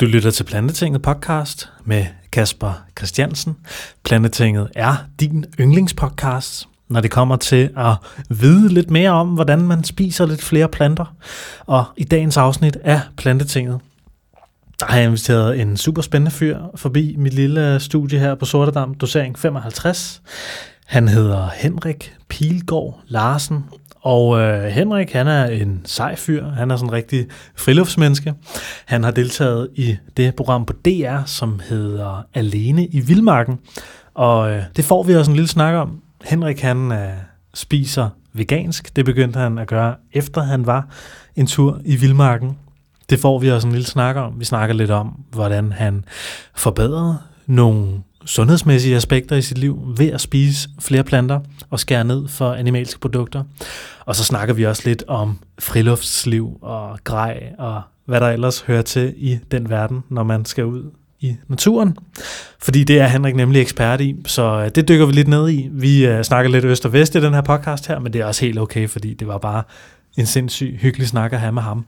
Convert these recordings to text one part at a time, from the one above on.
Du lytter til Plantetinget podcast med Kasper Christiansen. Plantetinget er din yndlingspodcast, når det kommer til at vide lidt mere om, hvordan man spiser lidt flere planter. Og i dagens afsnit af Plantetinget, der har jeg inviteret en super spændende fyr forbi mit lille studie her på Sortedam, dosering 55. Han hedder Henrik Pilgaard Larsen, og øh, Henrik, han er en sej fyr. Han er sådan en rigtig friluftsmenneske. Han har deltaget i det program på DR, som hedder Alene i Vildmarken. Og øh, det får vi også en lille snak om. Henrik, han øh, spiser vegansk. Det begyndte han at gøre, efter han var en tur i Vildmarken. Det får vi også en lille snak om. Vi snakker lidt om, hvordan han forbedrede nogle sundhedsmæssige aspekter i sit liv ved at spise flere planter og skære ned for animalske produkter. Og så snakker vi også lidt om friluftsliv og grej og hvad der ellers hører til i den verden, når man skal ud i naturen. Fordi det er Henrik nemlig ekspert i, så øh, det dykker vi lidt ned i. Vi uh, snakker lidt øst og vest i den her podcast her, men det er også helt okay, fordi det var bare en sindssyg hyggelig snak at have med ham.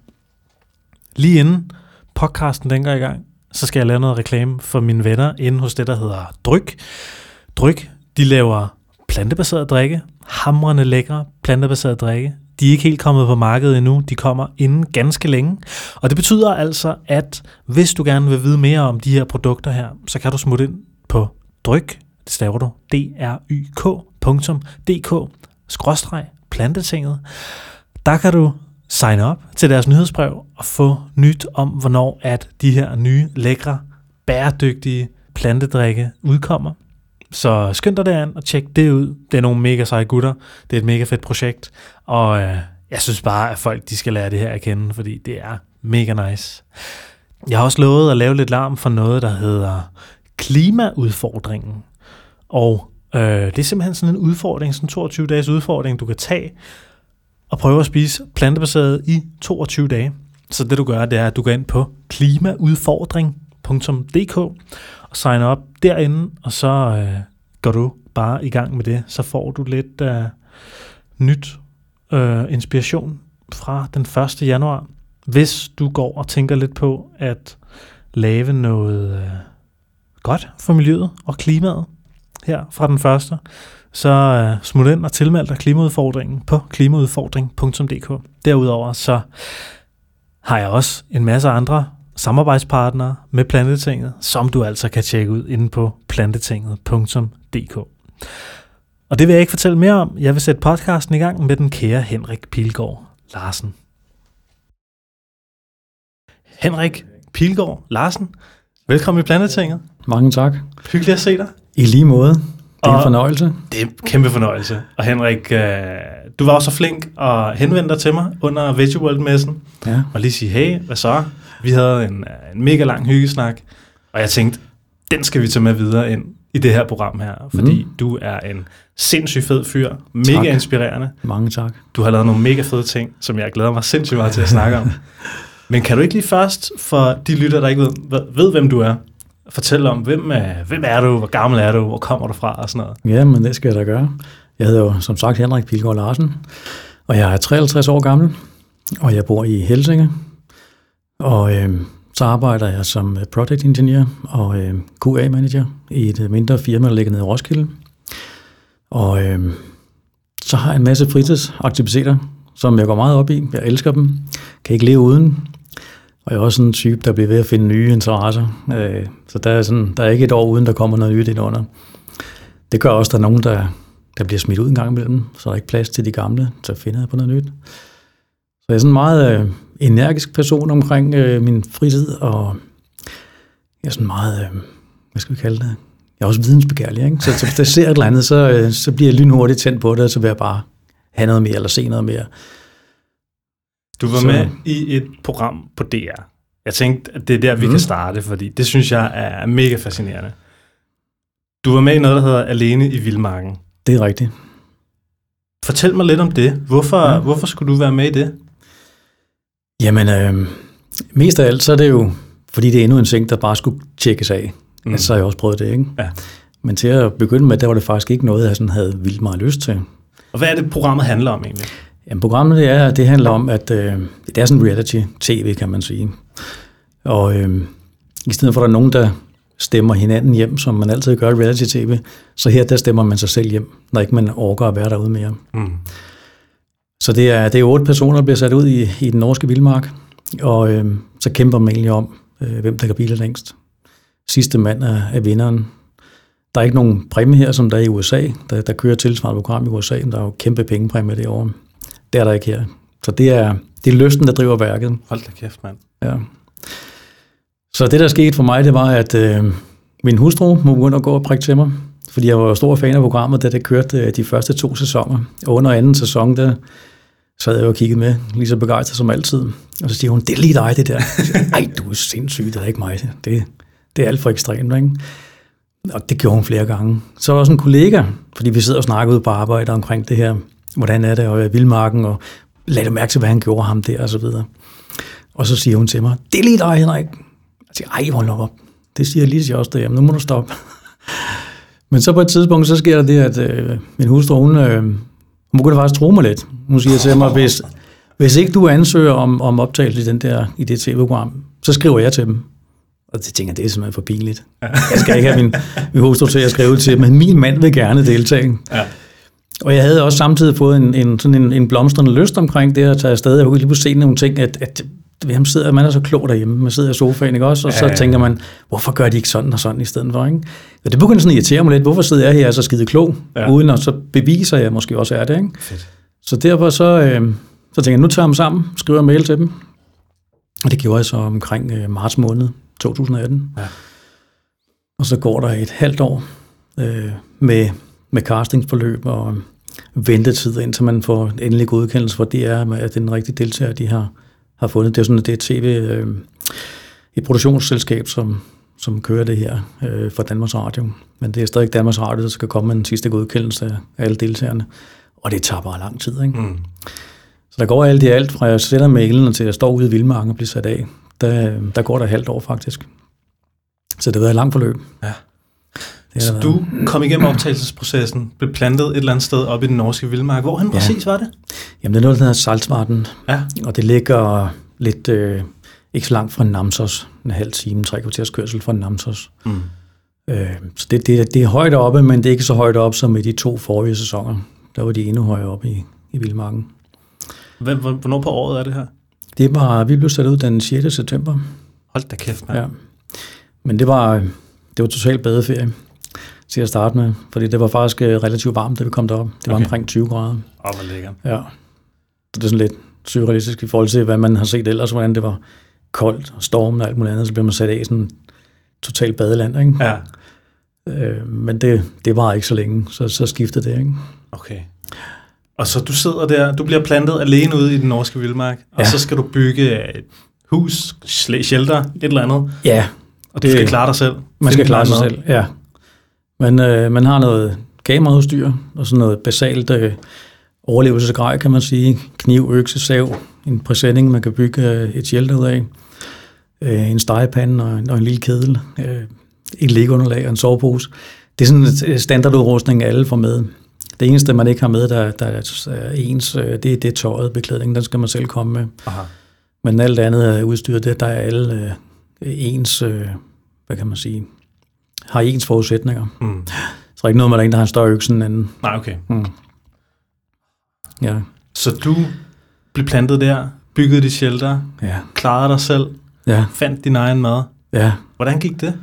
Lige inden podcasten den går i gang, så skal jeg lave noget reklame for mine venner inde hos det, der hedder Dryk. Dryk, de laver plantebaseret drikke, hamrende lækre plantebaseret drikke. De er ikke helt kommet på markedet endnu, de kommer inden ganske længe. Og det betyder altså, at hvis du gerne vil vide mere om de her produkter her, så kan du smutte ind på dryk, det staver du, dryk.dk, skråstreg, plantetinget. Der kan du sign op til deres nyhedsbrev og få nyt om, hvornår at de her nye, lækre, bæredygtige plantedrikke udkommer. Så skynd dig derind og tjek det ud. Det er nogle mega seje gutter. Det er et mega fedt projekt. Og øh, jeg synes bare, at folk de skal lære det her at kende, fordi det er mega nice. Jeg har også lovet at lave lidt larm for noget, der hedder klimaudfordringen. Og øh, det er simpelthen sådan en udfordring, sådan en 22 dages udfordring, du kan tage og prøve at spise plantebaseret i 22 dage. Så det du gør, det er, at du går ind på klimaudfordring.dk og signer op derinde, og så øh, går du bare i gang med det. Så får du lidt øh, nyt øh, inspiration fra den 1. januar. Hvis du går og tænker lidt på at lave noget øh, godt for miljøet og klimaet her fra den første, så uh, smut ind og tilmeld dig klimaudfordringen på klimaudfordring.dk. Derudover så har jeg også en masse andre samarbejdspartnere med Plantetinget, som du altså kan tjekke ud inde på plantetinget.dk. Og det vil jeg ikke fortælle mere om. Jeg vil sætte podcasten i gang med den kære Henrik Pilgaard Larsen. Henrik Pilgaard Larsen, velkommen i Plantetinget. Mange tak. Hyggeligt at se dig. I lige måde. Det er en fornøjelse. Det er en kæmpe fornøjelse. Og Henrik, øh, du var også så flink at henvende dig til mig under Veggie World-messen. Ja. Og lige sige, hey, hvad så? Vi havde en, øh, en mega lang hyggesnak. Og jeg tænkte, den skal vi tage med videre ind i det her program her. Fordi mm. du er en sindssygt fed fyr. Mega tak. inspirerende. Mange tak. Du har lavet nogle mega fede ting, som jeg glæder mig sindssygt meget til at snakke om. Men kan du ikke lige først, for de lytter, der ikke ved, ved hvem du er, fortælle om, hvem hvem er du, hvor gammel er du, hvor kommer du fra og sådan noget. Ja, men det skal jeg da gøre. Jeg hedder jo som sagt Henrik Pilgaard Larsen, og jeg er 53 år gammel, og jeg bor i Helsinge. Og øh, så arbejder jeg som project engineer og øh, QA-manager i et mindre firma, der ligger nede i Roskilde. Og øh, så har jeg en masse fritidsaktiviteter, som jeg går meget op i. Jeg elsker dem. Kan ikke leve uden. Og jeg er også sådan en type, der bliver ved at finde nye interesser. Øh, så der er, sådan, der er ikke et år uden, der kommer noget nyt ind under. Det gør også, at der er nogen, der, der bliver smidt ud en gang imellem, så der er ikke plads til de gamle, så finder jeg på noget nyt. Så jeg er sådan en meget øh, energisk person omkring øh, min fritid, og jeg er sådan meget, øh, hvad skal vi kalde det? Jeg er også vidensbegærlig, ikke? Så, så hvis der ser et eller andet, så, øh, så bliver jeg lynhurtigt tændt på det, og så vil jeg bare have noget mere, eller se noget mere. Du var så. med i et program på DR. Jeg tænkte, at det er der, vi mm. kan starte, fordi det synes jeg er mega fascinerende. Du var med i noget, der hedder Alene i Vildmarken. Det er rigtigt. Fortæl mig lidt om det. Hvorfor, ja. hvorfor skulle du være med i det? Jamen, øh, mest af alt, så er det jo, fordi det er endnu en ting, der bare skulle tjekkes af. Mm. Altså, så har jeg også prøvet det, ikke? Ja. Men til at begynde med, der var det faktisk ikke noget, jeg sådan havde vildt meget lyst til. Og hvad er det, programmet handler om egentlig? Jamen, programmet det er, det handler om, at øh, det er sådan reality-tv, kan man sige. Og øh, I stedet for, at der er nogen, der stemmer hinanden hjem, som man altid gør i reality-tv, så her der stemmer man sig selv hjem, når ikke man overgår at være derude mere. Mm. Så det er, det er otte personer, der bliver sat ud i, i den norske vildmark, og øh, så kæmper man egentlig om, øh, hvem der kan blive længst. Sidste mand er, er vinderen. Der er ikke nogen præmie her, som der er i USA. Der, der kører tilsvarende program i USA, men der er jo kæmpe pengepræmie derovre. Det er der ikke her. Så det er, det er lysten, der driver værket. Hold da kæft, mand. Ja. Så det, der skete for mig, det var, at øh, min hustru må begynde at gå og prikke til mig, fordi jeg var stor fan af programmet, da det kørte øh, de første to sæsoner. Og under anden sæson, der sad jeg og kiggede med, lige så begejstret som altid. Og så siger hun, det er lige dig, det der. Ej, du er sindssyg, det er ikke mig. Det, det er alt for ekstremt, ikke? Og det gjorde hun flere gange. Så var der også en kollega, fordi vi sidder og snakker ud på arbejde omkring det her, hvordan er det at være i vildmarken, og lad mærke til, hvad han gjorde ham der, og så videre. Og så siger hun til mig, det er lige dig, Henrik. Jeg siger, ej, hold op. Det siger Lise også derhjemme, nu må du stoppe. Men så på et tidspunkt, så sker der det, at øh, min hustru, hun, øh, hun begynder faktisk tro mig lidt. Hun siger til mig, hvis, hvis ikke du ansøger om, om optagelse i, den der, i det tv-program, så skriver jeg til dem. Og det tænker det er simpelthen for pinligt. Jeg skal ikke have min, min hustru til at skrive til, men min mand vil gerne deltage. Ja. Og jeg havde også samtidig fået en, en, sådan en, en blomstrende lyst omkring det at tage afsted. Jeg kunne lige se nogle ting, at, at jamen sidder, man er så klog derhjemme, man sidder i sofaen, ikke også? Og så ja, ja. tænker man, hvorfor gør de ikke sådan og sådan i stedet for, ikke? Og det begynder sådan at irritere mig lidt, hvorfor sidder jeg her så skide klog, ja. uden at så beviser jeg måske også er det, ikke? Fedt. Så derfor så, øh, så tænker jeg, nu tager jeg dem sammen, skriver en mail til dem. Og det gjorde jeg så omkring øh, marts måned 2018. Ja. Og så går der et halvt år øh, med, med castingsforløb og ventetid, indtil man får endelig godkendelse for, det er, at den rigtige deltager, de har, har fundet. Det er sådan, det er tv, øh, et produktionsselskab, som, som kører det her øh, for Danmarks Radio. Men det er stadig Danmarks Radio, der skal komme med den sidste godkendelse af alle deltagerne. Og det tager bare lang tid, ikke? Mm. Så der går alt i alt, fra jeg sætter mailen til jeg står ude i Vildmarken og bliver sat af, der, der går der halvt år faktisk. Så det har været et langt forløb. Ja. Så du kom igennem optagelsesprocessen, blev plantet et eller andet sted op i den norske vildmark. Hvorhen ja. præcis var det? Jamen, det er noget, der hedder Salzvarten. Ja. Og det ligger lidt, øh, ikke så langt fra Namsos, en halv time, tre kvarters kørsel fra Namsos. Mm. Øh, så det, det, det er højt oppe, men det er ikke så højt op som i de to forrige sæsoner. Der var de endnu højere oppe i, i vildmarken. Hvornår på året er det her? Det var, vi blev sat ud den 6. september. Hold da kæft, mand. Ja. Men det var, det var totalt badeferie til at starte med, fordi det var faktisk øh, relativt varmt, da vi kom derop. Det var okay. omkring 20 grader. Åh, oh, hvor lækkert. Ja. Så det er sådan lidt surrealistisk i forhold til, hvad man har set ellers, hvordan det var koldt og storm og alt muligt andet, så bliver man sat af i sådan en totalt badeland, ikke? Ja. Øh, men det, det var ikke så længe, så, så skiftede det, ikke? Okay. Og så du sidder der, du bliver plantet alene ude i den norske vildmark, og ja. så skal du bygge et hus, shelter, et eller andet. Ja. Og du det, skal klare dig selv. Man skal klare sig selv, ja. Men øh, man har noget kameraudstyr og sådan noget basalt øh, overlevelsesgrej, kan man sige. Kniv, økse, sav, en præsending, man kan bygge øh, et shelter ud af. Øh, en stegepande og, og en lille kedel. Øh, et lægunderlag og en sovepose. Det er sådan en standardudrustning, alle får med. Det eneste, man ikke har med, der, der er ens, øh, det er det tøjet, beklædningen, den skal man selv komme med. Aha. Men alt andet udstyr, det, der er alle øh, ens, øh, hvad kan man sige, har ens forudsætninger. Mm. Så er ikke noget med, at der er en, der har en større økse end anden. Nej, okay. Mm. Ja. Så du blev plantet der, byggede dit shelter, ja. klarede dig selv, ja. fandt din egen mad. Ja. Hvordan gik det?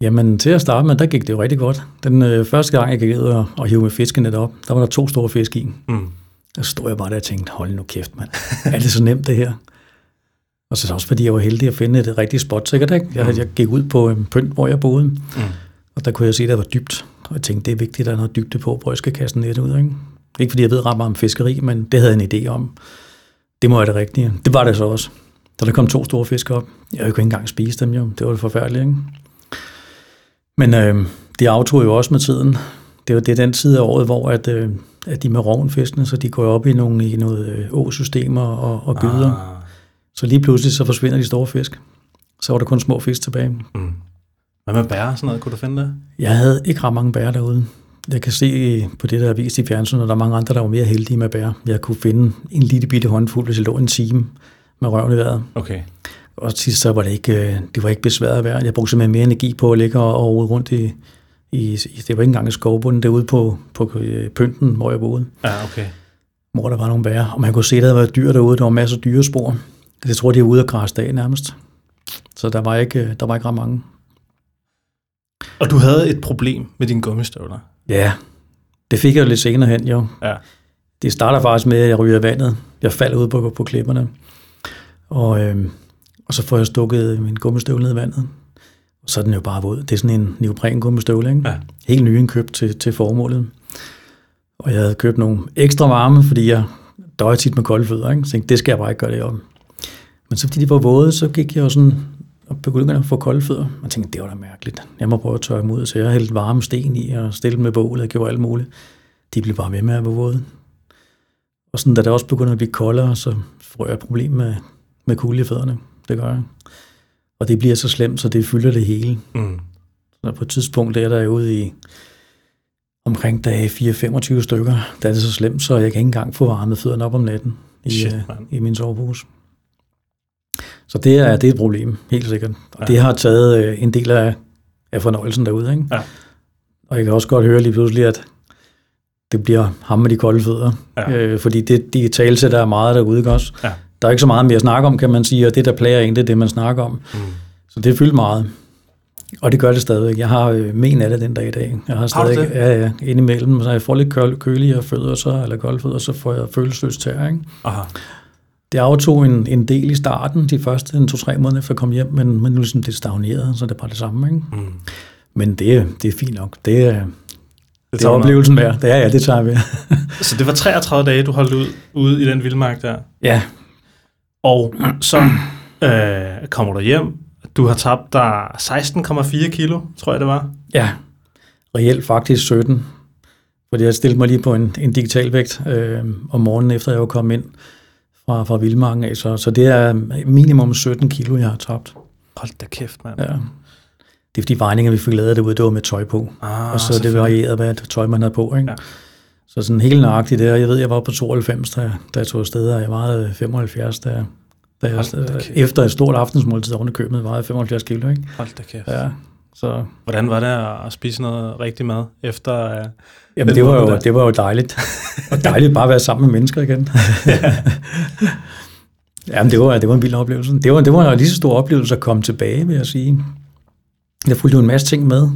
Jamen, til at starte med, der gik det jo rigtig godt. Den øh, første gang, jeg gik ud og, og hive med fiskenet op, der var der to store fisk i. Mm. Der stod jeg bare der og tænkte, hold nu kæft, mand. er det så nemt, det her? Og så også fordi jeg var heldig at finde et rigtigt spot, sikkert ikke? Jeg, mm. jeg gik ud på en pynt, hvor jeg boede, mm. og der kunne jeg se, at det var dybt. Og jeg tænkte, det er vigtigt, at der er noget dybde på, hvor jeg skal kaste net ud. Ikke? ikke fordi jeg ved ret meget om fiskeri, men det havde jeg en idé om. Det må være det rigtige. Det var det så også. Da der kom to store fisk op, jeg kunne ikke engang spise dem jo. Det var det forfærdeligt, ikke? Men øh, det aftog jo også med tiden. Det er, det den tid af året, hvor at, øh, at de med rovnfiskene, så de går op i nogle i noget øh, åsystemer og, og gyder. Ah. Så lige pludselig så forsvinder de store fisk. Så var der kun små fisk tilbage. Mm. Hvad med bær sådan noget? Kunne du finde det? Jeg havde ikke ret mange bær derude. Jeg kan se på det, der er vist i fjernsynet, at der er mange andre, der var mere heldige med bær. Jeg kunne finde en lille bitte håndfuld, hvis jeg lå en time med røven i vejret. Okay. og sidst så var det ikke, øh, det var ikke besværet værd. Jeg brugte simpelthen mere energi på at ligge og, og rode rundt i, i, det var ikke engang i skovbunden, derude på, på øh, pynten, hvor jeg boede. Ja, okay. Hvor der var nogle bær, og man kunne se, at der var dyr derude, der var masser af dyrespor. Jeg tror, de er ude og græsse af nærmest. Så der var ikke, der var ikke ret mange. Og du havde et problem med dine gummistøvler? Ja, det fik jeg lidt senere hen, jo. Ja. Det starter faktisk med, at jeg ryger vandet. Jeg falder ud på, på klipperne. Og, øh, og så får jeg stukket min gummistøvle ned i vandet. Og så er den jo bare våd. Det er sådan en neopren gummistøvle, ikke? Ja. Helt ny købt til, til formålet. Og jeg havde købt nogle ekstra varme, fordi jeg døjer tit med kolde fødder, ikke? Så tænkte, det skal jeg bare ikke gøre det om. Men så fordi de var våde, så gik jeg jo sådan og begyndte at få kolde fødder. Man tænkte, det var da mærkeligt. Jeg må prøve at tørre dem ud, så jeg hældte varme sten i og stille dem med bålet og gjorde alt muligt. De blev bare ved med at være våde. Og sådan, da det også begynder at blive koldere, så får jeg et problem med, med kulde i fødderne. Det gør jeg. Og det bliver så slemt, så det fylder det hele. Mm. Så på et tidspunkt der er der ude i omkring dag 4-25 stykker, der er det så slemt, så jeg kan ikke engang få varmet fødderne op om natten i, Shit, øh, i min sovepose. Så det er, det er et problem, helt sikkert. Og Ja. det har taget øh, en del af, af fornøjelsen derude. Ikke? Ja. Og jeg kan også godt høre lige pludselig, at det bliver ham med de kolde fødder. Ja. Øh, fordi det digitale der er meget derude, også? Ja. Der er ikke så meget mere at snakke om, kan man sige, og det, der plager en, det er det, man snakker om. Mm. Så det fyldt meget. Og det gør det stadigvæk. Jeg har øh, men af det den dag i dag. Jeg har Har stadig, det? ja, ja, indimellem, så jeg får lidt køl, kølige fødder, så, eller kolde fødder, så får jeg følelsesløst tær, ikke? Aha. Det aftog en, en del i starten, de første en, to-tre måneder efter jeg kom hjem, men, men nu ligesom det stagneret, så det er bare det samme, ikke? Mm. Men det, det er fint nok. Det, er- det, det er oplevelsen værd. Det er, ja, det tager vi. Så det var 33 dage, du holdt ud ude i den vildmark der. ja, Og så øh, kommer du hjem. Du har tabt dig 16,4 kilo, tror jeg det var. ja. Reelt faktisk 17. Fordi jeg stillede mig lige på en, en digital vægt øh, om morgenen, efter jeg var kommet ind fra, fra Vildmarken af. Så, så det er minimum 17 kilo, jeg har tabt. Hold da kæft, mand. Ja. Det er fordi vejninger, vi fik lavet derude, det var med tøj på. Ah, og så det varierede, hvad tøj man havde på. Ikke? Ja. Så sådan helt nøjagtigt der. Jeg ved, jeg var på 92, da, da jeg tog afsted, og jeg vejede 75, da, da jeg, efter et stort aftensmåltid oven i købet, vejede 75 kilo. Ikke? Hold da kæft. Ja. Så, Hvordan var det at spise noget rigtig mad efter... Uh, jamen, det, var jo, der. det var jo dejligt. og dejligt bare at være sammen med mennesker igen. Jamen, det var, det var en vild oplevelse. Det var, det var en lige så stor oplevelse at komme tilbage, vil jeg sige. Jeg fulgte jo en masse ting med.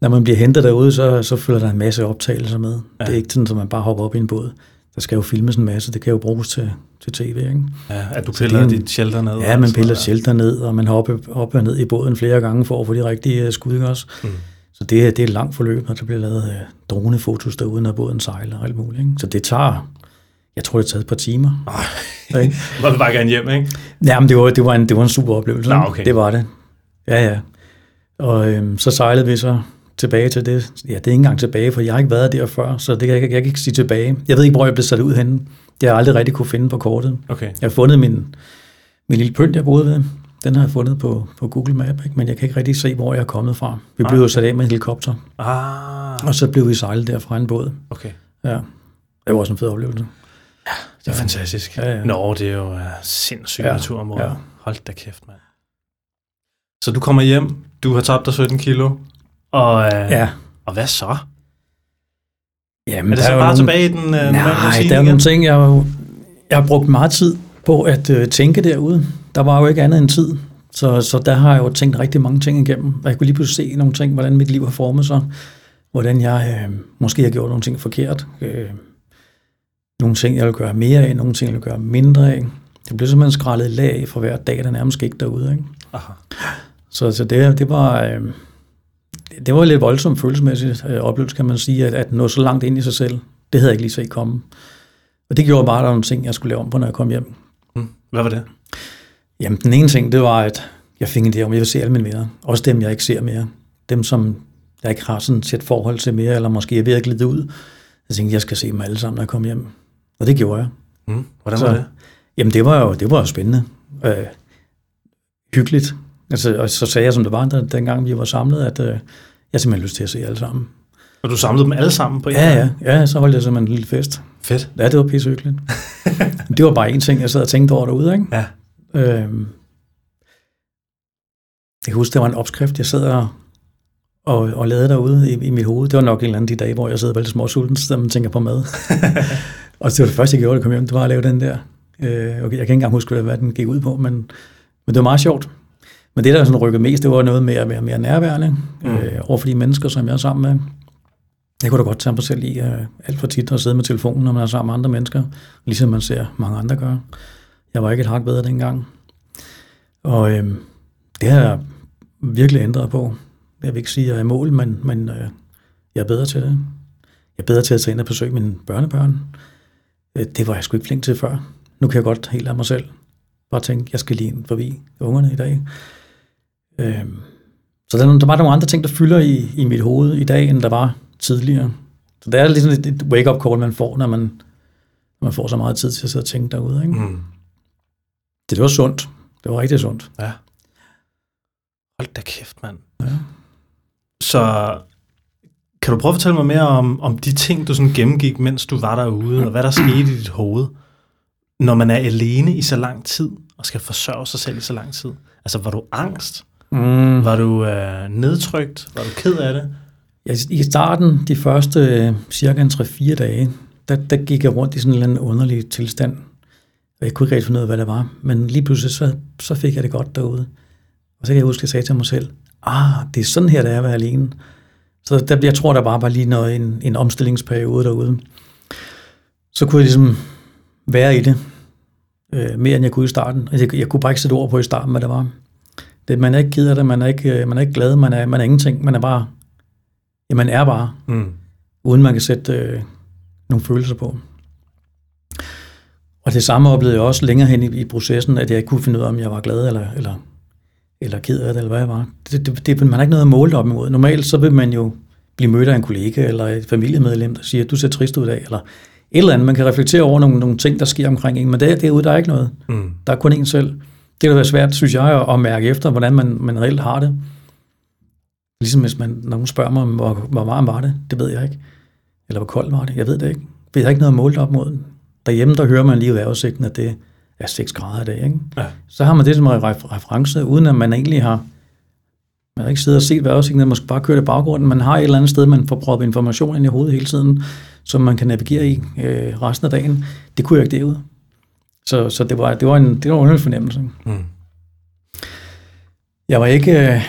Når man bliver hentet derude, så, så følger der en masse optagelser med. Ja. Ja. Det er ikke sådan, at man bare hopper op i en båd. Der skal jo filmes en masse. Det kan jo bruges til, til tv, ikke? ja, at du det piller er en- dit shelter ned? Ja, man piller shelter ned, og man hopper op og ned i båden flere gange for at få de rigtige øh, skud, ikke også? Mm. Så det, det er et langt forløb, når der bliver lavet øh, dronefotos derude, når båden sejler og alt muligt. Ikke? Så det tager, jeg tror, det har taget et par timer. Der. Må vi bare gerne hjem, ikke? Jamen, det var, det var, en, det var en super oplevelse. Nå, okay. Det var det. Ja, ja. Og øhm, så sejlede vi så tilbage til det. Ja, det er ikke engang tilbage, for jeg har ikke været der før, så det kan jeg, jeg kan ikke sige tilbage. Jeg ved ikke, hvor jeg blev sat ud henne. Det har jeg aldrig rigtig kunne finde på kortet. Okay. Jeg har fundet min, min lille pynt, jeg boede ved. Den har jeg fundet på, på Google Map, ikke? men jeg kan ikke rigtig se, hvor jeg er kommet fra. Vi Nej. blev jo sat af med en helikopter, Ah, og så blev vi sejlet derfra en båd. okay. Ja. Det var også en fed oplevelse. Det er fantastisk. Ja, ja. Nå, det er jo uh, sindssygt ja, Ja, naturområde. Ja. ja. Hold da kæft, mand. Så du kommer hjem, du har tabt dig 17 kilo, og, uh, Ja. og hvad så? Jamen, Er det så bare nogle- tilbage i den normale Nej, der er igen? nogle ting, jeg, har jeg har brugt meget tid på at øh, tænke derude. Der var jo ikke andet end tid. Så, så der har jeg jo tænkt rigtig mange ting igennem. Og jeg kunne lige pludselig se nogle ting, hvordan mit liv har formet sig. Hvordan jeg øh, måske har gjort nogle ting forkert. Øh, nogle ting, jeg vil gøre mere af. Nogle ting, jeg vil gøre mindre af. Det blev simpelthen skrællet lag for hver dag, der nærmest gik derude. Ikke? Aha. Så, så det, det var... Øh, det- var lidt voldsomt følelsesmæssigt øh, oplevelse, kan man sige, at, at nå så langt ind i sig selv. Det havde jeg ikke lige set komme. Og det gjorde bare, at der var nogle ting, jeg skulle lave om på, når jeg kom hjem. Mm. Hvad var det? Jamen, den ene ting, det var, at jeg fik en idé om, at jeg vil se alle mine venner. Også dem, jeg ikke ser mere. Dem, som jeg ikke har sådan et forhold til mere, eller måske er ved at glide ud. Jeg tænkte, jeg skal se dem alle sammen, når jeg kommer hjem. Og det gjorde jeg. Mm. Hvordan Så- var det? Jamen, det var jo, det var jo spændende. Øh, hyggeligt. Altså, og så sagde jeg, som det var, dengang vi var samlet, at øh, jeg har simpelthen lyst til at se alle sammen. Og du samlede dem alle sammen på en Ja, gang? ja, ja, så holdt jeg simpelthen en lille fest. Fedt. Ja, det var pissehyggeligt. det var bare en ting, jeg sad og tænkte over derude, ikke? Ja. Øhm, Jeg kan huske, der var en opskrift, jeg sad og, og, og lavede derude i, i mit hoved. Det var nok en eller anden de dage, hvor jeg sidder lidt små sulten, så man tænker på mad. og det var det første, jeg gjorde, da jeg kom hjem, det var at lave den der. Øh, okay, jeg kan ikke engang huske, hvad den gik ud på, men, men det var meget sjovt. Men det, der sådan rykkede mest, det var noget med at være mere nærværende mm. øh, over for de mennesker, som jeg er sammen med. Jeg kunne da godt tage mig selv i uh, alt for tit at sidde med telefonen, når man er sammen med andre mennesker, ligesom man ser mange andre gøre. Jeg var ikke et hak bedre dengang. Og øh, det har jeg virkelig ændret på. Jeg vil ikke sige, at jeg er i mål, men, men øh, jeg er bedre til det. Jeg er bedre til at tage ind og besøge mine børnebørn. Øh, det var jeg sgu ikke flink til før. Nu kan jeg godt helt af mig selv bare tænke, jeg skal lige ind forbi ungerne i dag. Øh, så der, der var nogle andre ting, der fylder i, i mit hoved i dag, end der var tidligere. Så det er ligesom et, et wake-up call, man får, når man, når man får så meget tid til at sidde og tænke derude. Ikke? Mm. Det, det var sundt. Det var rigtig sundt. Ja. Hold da kæft, mand. Ja. Så kan du prøve at fortælle mig mere om, om de ting, du sådan gennemgik, mens du var derude, og hvad der skete i dit hoved, når man er alene i så lang tid, og skal forsørge sig selv i så lang tid? Altså, var du angst? Mm. Var du øh, nedtrykt? Var du ked af det? Ja, I starten, de første øh, cirka 3-4 dage, der, der gik jeg rundt i sådan en eller anden underlig tilstand. Og jeg kunne ikke rigtig finde ud af, hvad det var. Men lige pludselig, så, så fik jeg det godt derude. Og så kan jeg huske, at jeg sagde til mig selv, ah, det er sådan her, det er at være alene. Så der, jeg tror, der bare var lige noget, en, en omstillingsperiode derude. Så kunne jeg ligesom være i det, øh, mere end jeg kunne i starten. Altså, jeg, jeg kunne bare ikke sætte ord på i starten, hvad det var. Det, man er ikke ked af det, man er ikke, øh, man er ikke glad, man er, man er ingenting, man er bare, ja, man er bare, mm. uden man kan sætte øh, nogle følelser på. Og det samme oplevede jeg også længere hen i, i processen, at jeg ikke kunne finde ud af, om jeg var glad eller, eller, eller ked af det, eller hvad jeg var. Det, det, det, man har ikke noget at måle op imod. Normalt så vil man jo blive mødt af en kollega eller et familiemedlem, der siger, du ser trist ud i dag, eller et eller andet. Man kan reflektere over nogle, nogle ting, der sker omkring en, men det, derude der er ikke noget. Mm. Der er kun en selv. Det kan være svært, synes jeg, at, at mærke efter, hvordan man, man reelt har det. Ligesom hvis man, nogen spørger mig, hvor, hvor varmt var det, det ved jeg ikke. Eller hvor koldt var det, jeg ved det ikke. Vi har ikke noget at måle op mod. Derhjemme, der hører man lige vejrudsigten, at det er 6 grader i dag. Ikke? Ja. Så har man det som reference, uden at man egentlig har man har ikke siddet og set vejrudsigten, man skal bare køre det i baggrunden. Man har et eller andet sted, man får proppet information ind i hovedet hele tiden, som man kan navigere i øh, resten af dagen. Det kunne jeg ikke derude. Så, så det, var, det, var en, det var en fornemmelse. Mm. Jeg var ikke... Øh,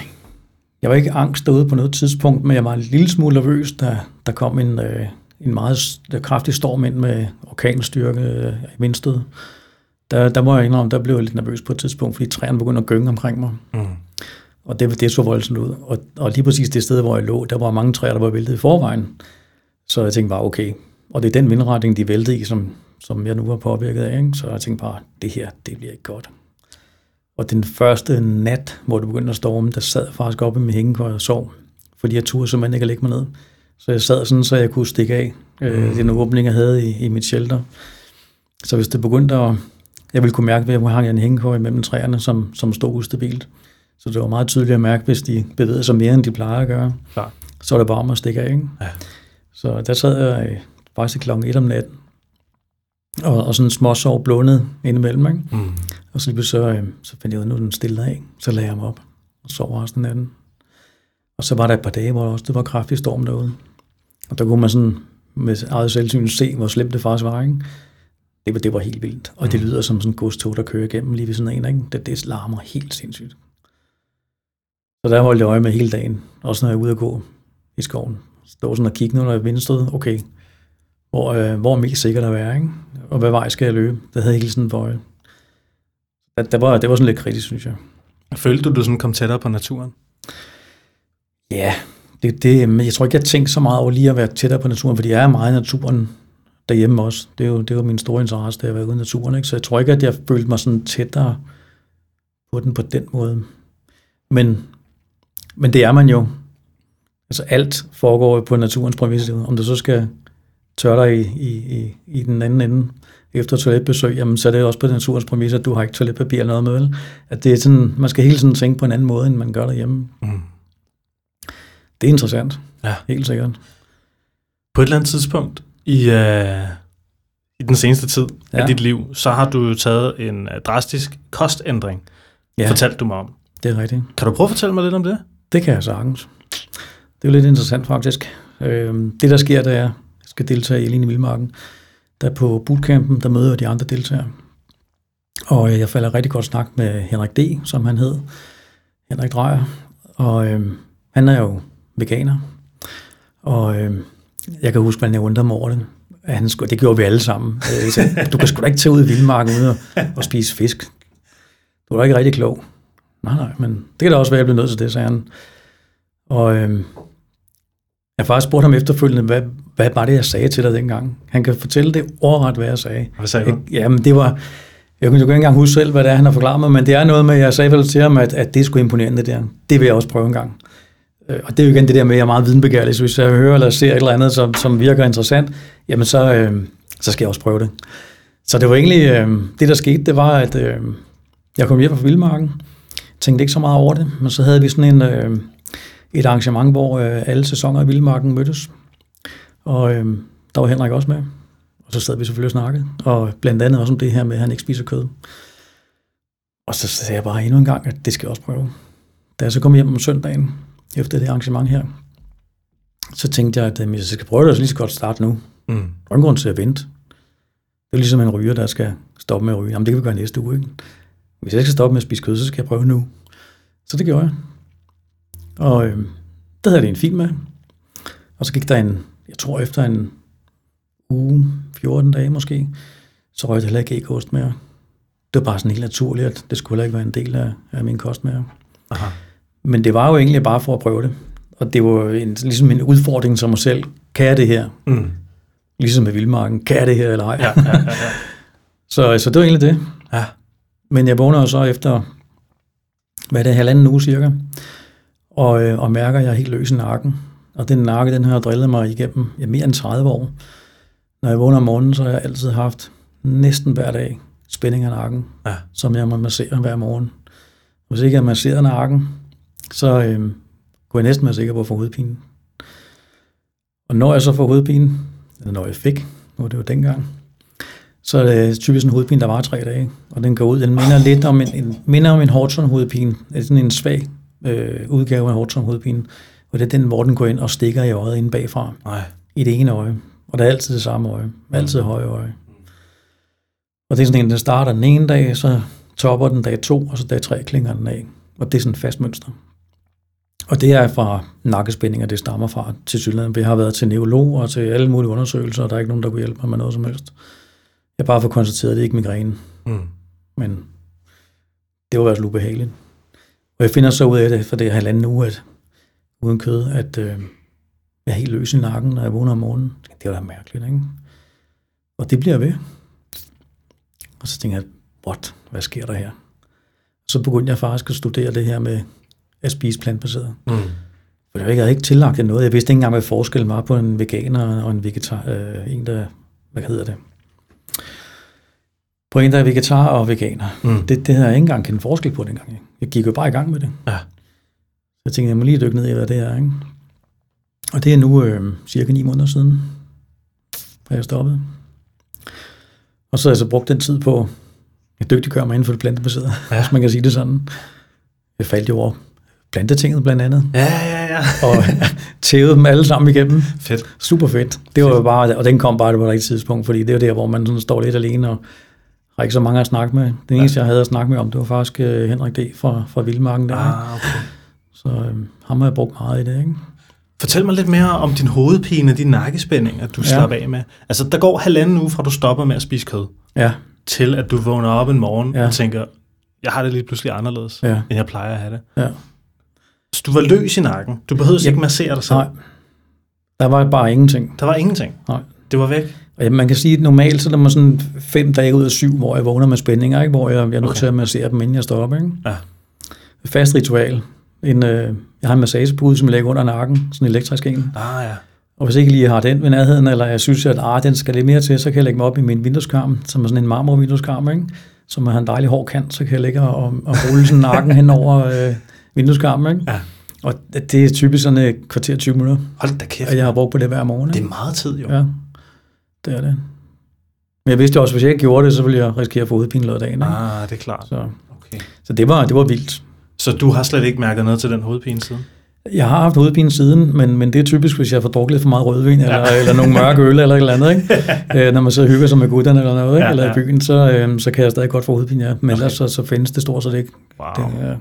jeg var ikke angst derude på noget tidspunkt, men jeg var en lille smule nervøs, da der kom en, øh, en meget kraftig storm ind med orkanstyrke øh, i vindstød. Der, der må jeg indrømme, der blev jeg lidt nervøs på et tidspunkt, fordi træerne begyndte at gynge omkring mig. Mm. Og det, det så voldsomt ud. Og, og lige præcis det sted, hvor jeg lå, der var mange træer, der var væltet i forvejen. Så jeg tænkte bare, okay. Og det er den vindretning, de væltede i, som, som jeg nu var påvirket af. Ikke? Så jeg tænkte bare, det her, det bliver ikke godt. Og den første nat, hvor det begyndte at storme, der sad jeg faktisk oppe med hængekøj og sov, fordi jeg turde simpelthen ikke at lægge mig ned. Så jeg sad sådan, så jeg kunne stikke af øh, mm. den åbning, jeg havde i, i mit shelter. Så hvis det begyndte at... Jeg ville kunne mærke, at jeg hang en hængekøj mellem træerne, som, som stod ustabilt. Så det var meget tydeligt at mærke, hvis de bevægede sig mere, end de plejer at gøre. Klar. Så var det bare om at stikke af. Ikke? Ja. Så der sad jeg øh, faktisk klokken 1 om natten, og, og sådan små sov blundet indimellem. Ikke? Mm. Og så, så, øh, så fandt jeg ud af, nu den stille af. Så lagde jeg mig op og sov resten af natten. Og så var der et par dage, hvor der også det var kraftig storm derude. Og der kunne man sådan med eget selvsyn se, hvor slemt det faktisk var. Ikke? Det, var, det var helt vildt. Og det mm. lyder som sådan en godstog, der kører igennem lige ved sådan en. Ikke? Det, det larmer helt sindssygt. Så der holdt jeg øje med hele dagen. Også når jeg er ude at gå i skoven. Stå sådan og kigge, når jeg vindstød. Okay, hvor, øh, hvor er mest sikkert at være, ikke? Og hvad vej skal jeg løbe? Det havde jeg hele sådan øje. Det, det, var, det var sådan lidt kritisk, synes jeg. Følte du, du sådan kom tættere på naturen? Ja, det, det, men jeg tror ikke, jeg tænkte så meget over lige at være tættere på naturen, fordi jeg er meget i naturen derhjemme også. Det er jo, det er jo min store interesse, det at være ude i naturen. Ikke? Så jeg tror ikke, at jeg følte mig sådan tættere på den på den måde. Men, men det er man jo. Altså alt foregår på naturens præmisser. Om du så skal tørre dig i, i, i, i den anden ende efter toiletbesøg, jamen så er det også på naturens præmisser, at du har ikke toiletpapir eller noget med, vel? At det er sådan, man skal hele tiden tænke på en anden måde, end man gør derhjemme. Mm. Det er interessant. Ja. Helt sikkert. På et eller andet tidspunkt i, uh, i den seneste tid ja. af dit liv, så har du taget en uh, drastisk kostændring, ja. fortalte du mig om. det er rigtigt. Kan du prøve at fortælle mig lidt om det? Det kan jeg sagtens. Det er jo lidt interessant faktisk. Øh, det der sker, da jeg skal deltage i Eline Vildmarken, der på bootcampen, der møder jeg de andre deltagere. Og øh, jeg falder rigtig godt snak med Henrik D., som han hed. Henrik Drejer. Og øh, han er jo veganer. Og øh, jeg kan huske, hvordan jeg undrede mig over det. At han skulle, det gjorde vi alle sammen. Øh, så, du kan sgu da ikke tage ud i vildmarken uden at, og spise fisk. Du er da ikke rigtig klog. Nej, nej, men det kan da også være, at jeg bliver nødt til det, sagde han. Og øh, jeg har faktisk spurgt ham efterfølgende, hvad, hvad var det, jeg sagde til dig dengang? Han kan fortælle det ordret, hvad jeg sagde. Hvad sagde du? Jeg, jamen, det var... Jeg kunne jo ikke engang huske selv, hvad det er, han har forklaret mig, men det er noget med, jeg sagde vel til ham, at, at det skulle imponerende, det der. Det vil jeg også prøve en gang. Øh, Og det er jo igen det der med, at jeg er meget videnbegærlig, så hvis jeg hører eller ser et eller andet, som, som virker interessant, jamen så, øh, så skal jeg også prøve det. Så det var egentlig, øh, det der skete, det var, at øh, jeg kom hjem fra Vildmarken, tænkte ikke så meget over det, men så havde vi sådan en, øh, et arrangement, hvor øh, alle sæsoner af Vildmarken mødtes, og øh, der var Henrik også med, og så sad vi selvfølgelig og snakkede, og blandt andet også om det her med, at han ikke spiser kød. Og så sagde jeg bare endnu en gang, at det skal jeg også prøve. Da jeg så kom hjem om søndagen, efter det arrangement her, så tænkte jeg, at øh, hvis jeg skal prøve det, så lige så godt starte nu. Mm. Der er grund til at vente. Det er ligesom en ryger, der skal stoppe med at ryge. Jamen, det kan vi gøre næste uge, ikke? Hvis jeg skal stoppe med at spise kød, så skal jeg prøve nu. Så det gjorde jeg. Og øh, der havde jeg det en film med. Og så gik der en, jeg tror efter en uge, 14 dage måske, så røg jeg heller ikke ægost mere. Det var bare sådan helt naturligt, at det skulle heller ikke være en del af, af min kost mere. Aha. Men det var jo egentlig bare for at prøve det. Og det var en, ligesom en udfordring som mig selv. Kan jeg det her? Mm. Ligesom med vildmarken. Kan jeg det her eller ej? Ja, ja, ja, ja. Så, så det var egentlig det. ja. Men jeg vågner jo så efter, hvad er det, halvanden uge cirka, og, øh, og mærker, at jeg er helt løs i nakken. Og den nakke, den har drillet mig igennem ja, mere end 30 år. Når jeg vågner om morgenen, så har jeg altid haft næsten hver dag spænding af nakken, Ja. som jeg må massere hver morgen. Hvis ikke jeg masserer nakken, så øh, kunne jeg næsten være sikker på at få hovedpine. Og når jeg så får hovedpine, eller når jeg fik, nu var det jo dengang, så er det typisk en hovedpine, der var tre dage, og den går ud. Den minder lidt om en, en, minder om en Horton-hovedpine. Sådan en svag øh, udgave af Horton-hovedpine, og det er den, hvor den går ind og stikker i øjet inde bagfra, Nej. i det ene øje. Og det er altid det samme øje. Altid højre øje. Og det er sådan en, den starter den ene dag, så topper den dag to, og så dag tre klinger den af. Og det er sådan et fast mønster. Og det er fra nakkespændinger, det stammer fra til Sydland. Vi har været til neurolog og til alle mulige undersøgelser, og der er ikke nogen, der kunne hjælpe mig med noget som helst. Jeg bare fået konstateret, at det er ikke migræne, Mm. men det var i hvert fald ubehageligt. Og jeg finder så ud af det, for det er halvanden uge, at, uden kød, at øh, jeg er helt løs i nakken, når jeg vågner om morgenen. Det var da mærkeligt, ikke? Og det bliver ved. Og så tænker jeg, what? Hvad sker der her? Så begyndte jeg faktisk at studere det her med at spise plantbaseret. Mm. For jeg havde ikke tillagt det noget. Jeg vidste ikke engang, hvad forskellen var på en veganer og en vegetar. Øh, en, der, hvad hedder det? På en, der er vegetar og veganer. Mm. Det, det havde jeg ikke engang kendt forskel på dengang. Jeg gik jo bare i gang med det. Ja. Jeg tænkte, jeg må lige dykke ned i, hvad det er. Ikke? Og det er nu øh, cirka ni måneder siden, at jeg stoppede. Og så har jeg så brugt den tid på at dygtiggøre mig inden for det plantebaserede, Ja. ja. hvis man kan sige det sådan. Jeg faldt jo over plantetinget blandt andet, Ja, ja, ja. og tævede dem alle sammen igennem. Fedt. Super fedt. Det var jo bare, og den kom bare på det rigtige tidspunkt, fordi det er jo der, hvor man sådan står lidt alene og har ikke så mange at snakke med. Den eneste, jeg havde at snakke med om, det var faktisk uh, Henrik D. fra, fra Vildmarken der. Ah, okay. Så uh, ham har jeg brugt meget i det, ikke? Fortæl mig lidt mere om din hovedpine, din nakkespænding, at du ja. Slapper af med. Altså, der går halvanden uge fra, du stopper med at spise kød, Ja, til at du vågner op en morgen ja. Og tænker, jeg har det lige pludselig anderledes, ja, end jeg plejer at have det. ja. Så du var løs i nakken. Du behøvede Ja. ikke massere dig selv. Nej, der var bare ingenting. Der var ingenting. Nej. Det var væk. Ja, man kan sige, at normalt så er der mig sådan fem dage ud af syv, hvor jeg vågner med spændinger, ikke? hvor jeg, jeg er nødt okay. til at massere dem, inden jeg står op. Ikke? Ja. Fast ritual. En, øh, jeg har en massagepude, som jeg lægger under nakken, sådan en elektrisk en. Ah, ja. Og hvis ikke lige har den ved nærheden, eller jeg synes, at ah, den skal lidt mere til, så kan jeg lægge mig op i min vindueskarm, som er sådan en marmorvindueskarm, ikke? som har en dejlig hård kant, så kan jeg ligge og, og rulle sådan nakken hen over øh, vindueskarmen. Ikke? Ja. Og det er typisk sådan et kvarter 20 minutter, Hold da kæft. og jeg har brugt på det hver morgen. Det Ikke? er meget tid, jo. Ja, det er det. Men jeg vidste også, at hvis jeg ikke gjorde det, så ville jeg risikere at få hovedpine løbet af dagen. Ikke? Ah, det er klart. Så, Okay. så det, var, det var vildt. Så du har slet ikke mærket noget til den hovedpine siden? Jeg har haft hovedpine siden, men, men det er typisk, hvis jeg får drukket lidt for meget rødvin, ja. eller, eller nogle mørke øl, eller et eller andet, ikke? Øh, Når man så hygger sig med gutterne eller noget, ikke? Ja, eller ja. i byen, så, øh, så kan jeg stadig godt få hovedpine, ja. Men okay. ellers så, så findes det stort set ikke. Wow. Det, øh,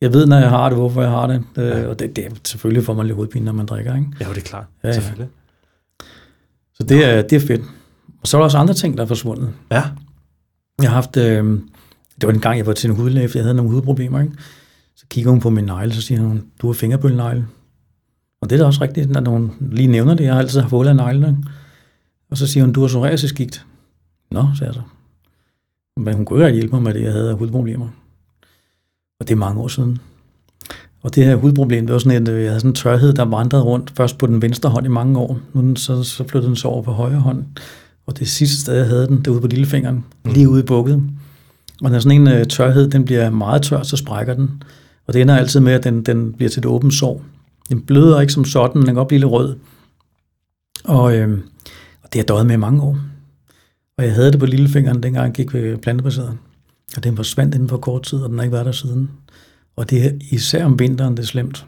jeg ved, når jeg har det, hvorfor jeg har det. Øh, og det, det er selvfølgelig får man lidt hovedpine, når man drikker, ikke? Ja, det er klart. Ja, ja. Selvfølgelig. Så det er, det er fedt. Og så er der også andre ting, der er forsvundet. Ja. Jeg har haft, øh, det var en gang, jeg var til en hudlæge, for jeg havde nogle hudproblemer, ikke? Så kigger hun på min negle, så siger hun, du har fingerbølnegle. Og det er da også rigtigt, når hun lige nævner det. Jeg har altid haft hul af neglene. Og så siger hun, du har psoriasisgigt. Nå, sagde jeg så. Men hun kunne ikke hjælpe mig med det, jeg havde af hudproblemer. Og det er mange år siden. Og det her hudproblem, det var sådan, at øh, jeg havde sådan en tørhed, der vandrede rundt først på den venstre hånd i mange år. Nu den så, så flyttede den så over på højre hånd. Og det sidste sted, jeg havde den, det var ude på lillefingeren, mm. lige ude i bukket. Og når sådan en øh, tørhed, den bliver meget tør, så sprækker den. Og det ender altid med, at den, den bliver til et åbent sår. Den bløder ikke som sådan, den kan godt blive lidt rød. Og, øh, og det har døjet med i mange år. Og jeg havde det på lillefingeren, dengang jeg gik ved plantebaseret. Og den forsvandt inden for kort tid, og den har ikke været der siden. Og det er især om vinteren, det er slemt.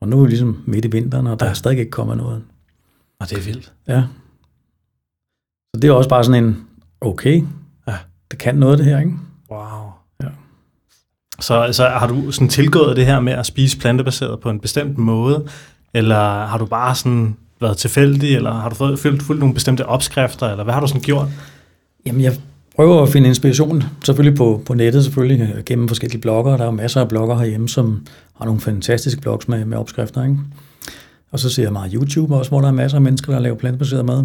Og nu er vi ligesom midt i vinteren, og der er stadig ikke kommet noget. Og det er vildt. Ja. Så det er også bare sådan en, okay, Ja. det kan noget det her, ikke? Wow. Ja. Så, så har du sådan tilgået det her med at spise plantebaseret på en bestemt måde, eller har du bare sådan været tilfældig, eller har du fået, fulgt, fulgt nogle bestemte opskrifter, eller hvad har du sådan gjort? Jamen, jeg prøver at finde inspiration, selvfølgelig på, på nettet, selvfølgelig gennem forskellige blogger. Der er jo masser af blogger herhjemme, som har nogle fantastiske blogs med, med opskrifter, ikke? Og så ser jeg meget YouTube også, hvor der er masser af mennesker, der laver plantebaseret mad.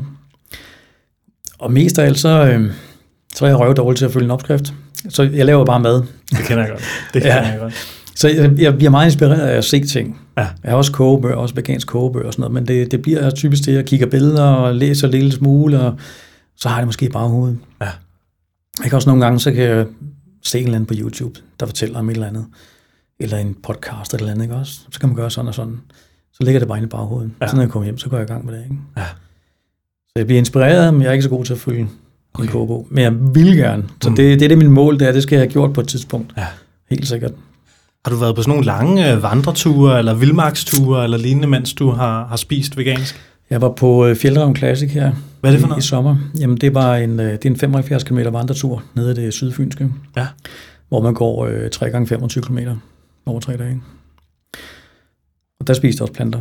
Og mest af alt, så, øh, så er jeg røv dårlig til at følge en opskrift. Så jeg laver bare mad. Det kender jeg godt. Det Ja. kender jeg godt. Så jeg, jeg bliver meget inspireret af at se ting. Ja. Jeg har også kogebøger, også vegansk kogebøger og sådan noget, men det, det bliver typisk til, at jeg kigger billeder og læser en lille smule, og så har jeg det måske i baghovedet. Ja. Jeg kan også nogle gange, så kan jeg se en eller anden på YouTube, der fortæller om et eller andet, eller en podcast eller et eller andet, ikke også? Så kan man gøre sådan og sådan. Så ligger det bare inde i baghovedet. Ja. Ja. Så når jeg kommer hjem, så går jeg i gang med det, ikke? Ja. Så jeg bliver inspireret, men jeg er ikke så god til at følge okay. en kogebog. Men jeg vil gerne. Så Mm. det, det er det, min mål, det er, det skal jeg have gjort på et tidspunkt. Ja. Helt sikkert. Har du været på sådan nogle lange øh, vandreture, eller vildmarksture, eller lignende, mens du har, har spist vegansk? Jeg var på øh, Fjeldreven Classic her Hvad er det for i, i noget? sommer. Jamen, det var en, øh, det er en 75 km vandretur nede i det sydfynske, Ja. hvor man går øh, 3 gange 25 km over tre dage. Og der spiste jeg også planter.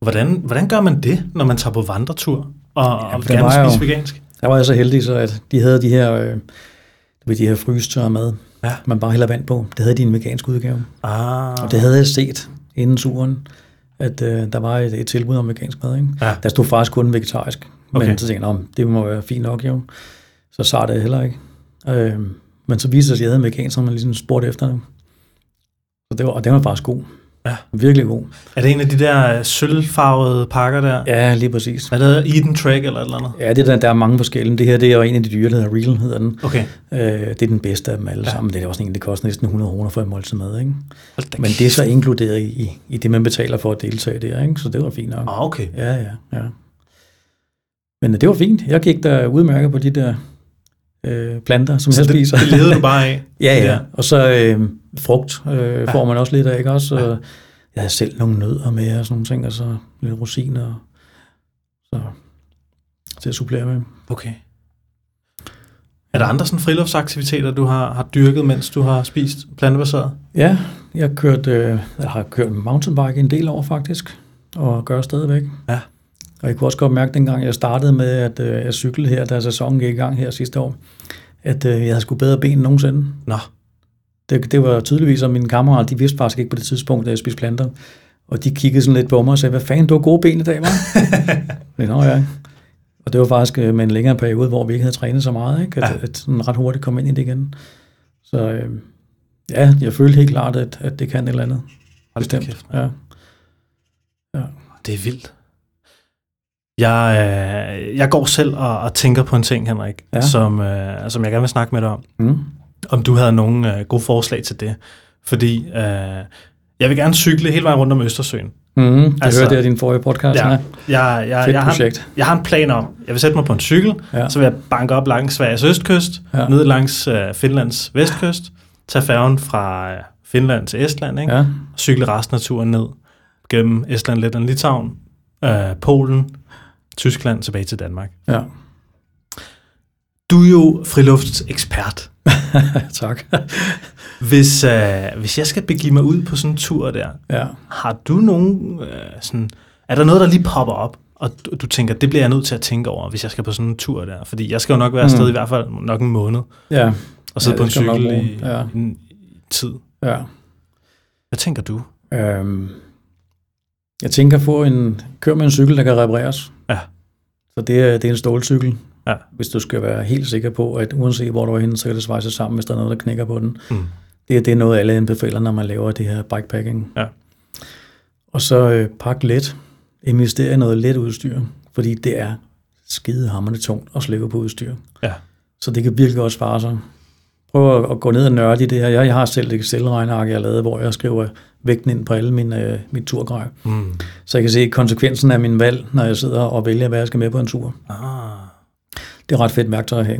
Hvordan, hvordan gør man det, når man tager på vandretur, og, ja, og gerne spise vegansk? Der var jeg så heldig, så at de havde de her, øh, du ved, de her frystørre mad, Ja. man bare hælder vand på. Det havde de en vegansk udgave. Ah, Og det havde jeg set inden turen, at øh, der var et, et tilbud om vegansk mad. Ikke? Ja. Der stod faktisk kun vegetarisk. Men Okay. så tænkte jeg, "Nå, det må være fint nok jo. Så sa det heller ikke. Øh, men så viste det sig, at jeg havde en veganer, som man ligesom spurgte efter det. Så det var, og det var faktisk god. Ja. Virkelig god. Er det en af de der øh, sølvfarvede pakker der? Ja, lige præcis. Er det? Eden Trek eller et eller andet? Ja, det der, der er mange forskellige. Det her det er jo en af de dyre, der hedder Real, hedder den. Okay. Øh, det er den bedste af dem alle Ja. sammen. Det er også en, det koster næsten 100 kroner for en måltid mad. Ikke? Men det er så inkluderet i, i det, man betaler for at deltage der. Ikke? Så det var fint nok. Ah, okay. Ja, ja, ja. Men det var fint. Jeg gik der udmærket på de der øh, planter, som Så jeg det, spiser. det levede du bare af? ja, ja. Og så øh, frugt øh, får man også lidt af, ikke også? Ja. Ja. Jeg havde selv nogle nødder med og sådan nogle ting, og så lidt rosiner. Så til at supplere med. Okay. Er der andre sådan friluftsaktiviteter, du har, har dyrket, mens du har spist plantebaseret? Ja, jeg har kørt, øh, jeg har kørt mountainbike en del år faktisk, og gør stadigvæk. Ja. Og jeg kunne også godt mærke, dengang jeg startede med at øh, jeg cyklede her, da sæsonen gik i gang her sidste år, at øh, jeg havde sgu bedre ben end nogensinde. Nå, Det, det var tydeligvis, at mine kammerater, de vidste faktisk ikke på det tidspunkt, da jeg spiste planter. Og de kiggede sådan lidt på mig og sagde, hvad fanden, du har gode ben i dag, hva'? Det Nå ja. Og det var faktisk øh, med en længere periode, hvor vi ikke havde trænet så meget, ikke? At, Ja. ja. at sådan ret hurtigt kom ind i det igen. Så øh, ja, jeg følte helt klart, at, at det kan et eller andet. hold Bestemt. kæft. Ja. Det er vildt. Jeg, øh, jeg går selv og, og tænker på en ting, Henrik, ja. Ja. som, øh, som jeg gerne vil snakke med dig om. Mm. Om du havde nogle øh, gode forslag til det. Fordi øh, jeg vil gerne cykle hele vejen rundt om Østersøen. Mm, det Altså- hørte jeg i din forrige podcast. Ja, jeg, jeg, Fedt jeg, har, projekt. jeg har en plan om, jeg vil sætte mig på en cykel, Ja. så vil jeg banke op langs Sveriges østkyst. Ja. ned langs øh, Finlands vestkyst, tage færgen fra øh, Finland til Estland, ikke? Ja, Og cykle resten af turen ned gennem Estland, Letland, Litauen, øh, Polen, Tyskland, tilbage til Danmark. ja. Du er jo friluftsekspert. tak. Hvis, øh, hvis jeg skal begive mig ud på sådan en tur der, Ja. har du nogen øh, sådan... Er der noget, der lige popper op, og du, du tænker, det bliver jeg nødt til at tænke over, hvis jeg skal på sådan en tur der? Fordi jeg skal jo nok være afsted Mm. i hvert fald nok en måned, Ja, og sidde Ja, på en cykel i, Ja. en tid. ja. Hvad tænker du? Øhm, jeg tænker at få en, kør med en cykel, der kan repareres. Ja. Så det er, det er en stålcykel. Ja. Hvis du skal være helt sikker på, at uanset hvor du er henne, så kan det svejse sammen, hvis der er noget, der knækker på den. Mm. Det, er- det er noget, alle anbefaler, når man laver det her bikepacking. Ja. Og så øh, pak let. Investere i noget let udstyr, fordi det er skidehammerende tungt at slæve på udstyr. Ja. Så det kan virkelig også spare sig. Prøv at, at gå ned og nørde i det her. Jeg, jeg har selv et Excel-regneark, jeg har lavet, hvor jeg skriver vægten ind på alle mine, øh, mit turgrej. Mm. Så jeg kan se konsekvensen af min valg, når jeg sidder og vælger, hvad jeg skal med på en tur. Ah. Det er ret fedt værktøj at have.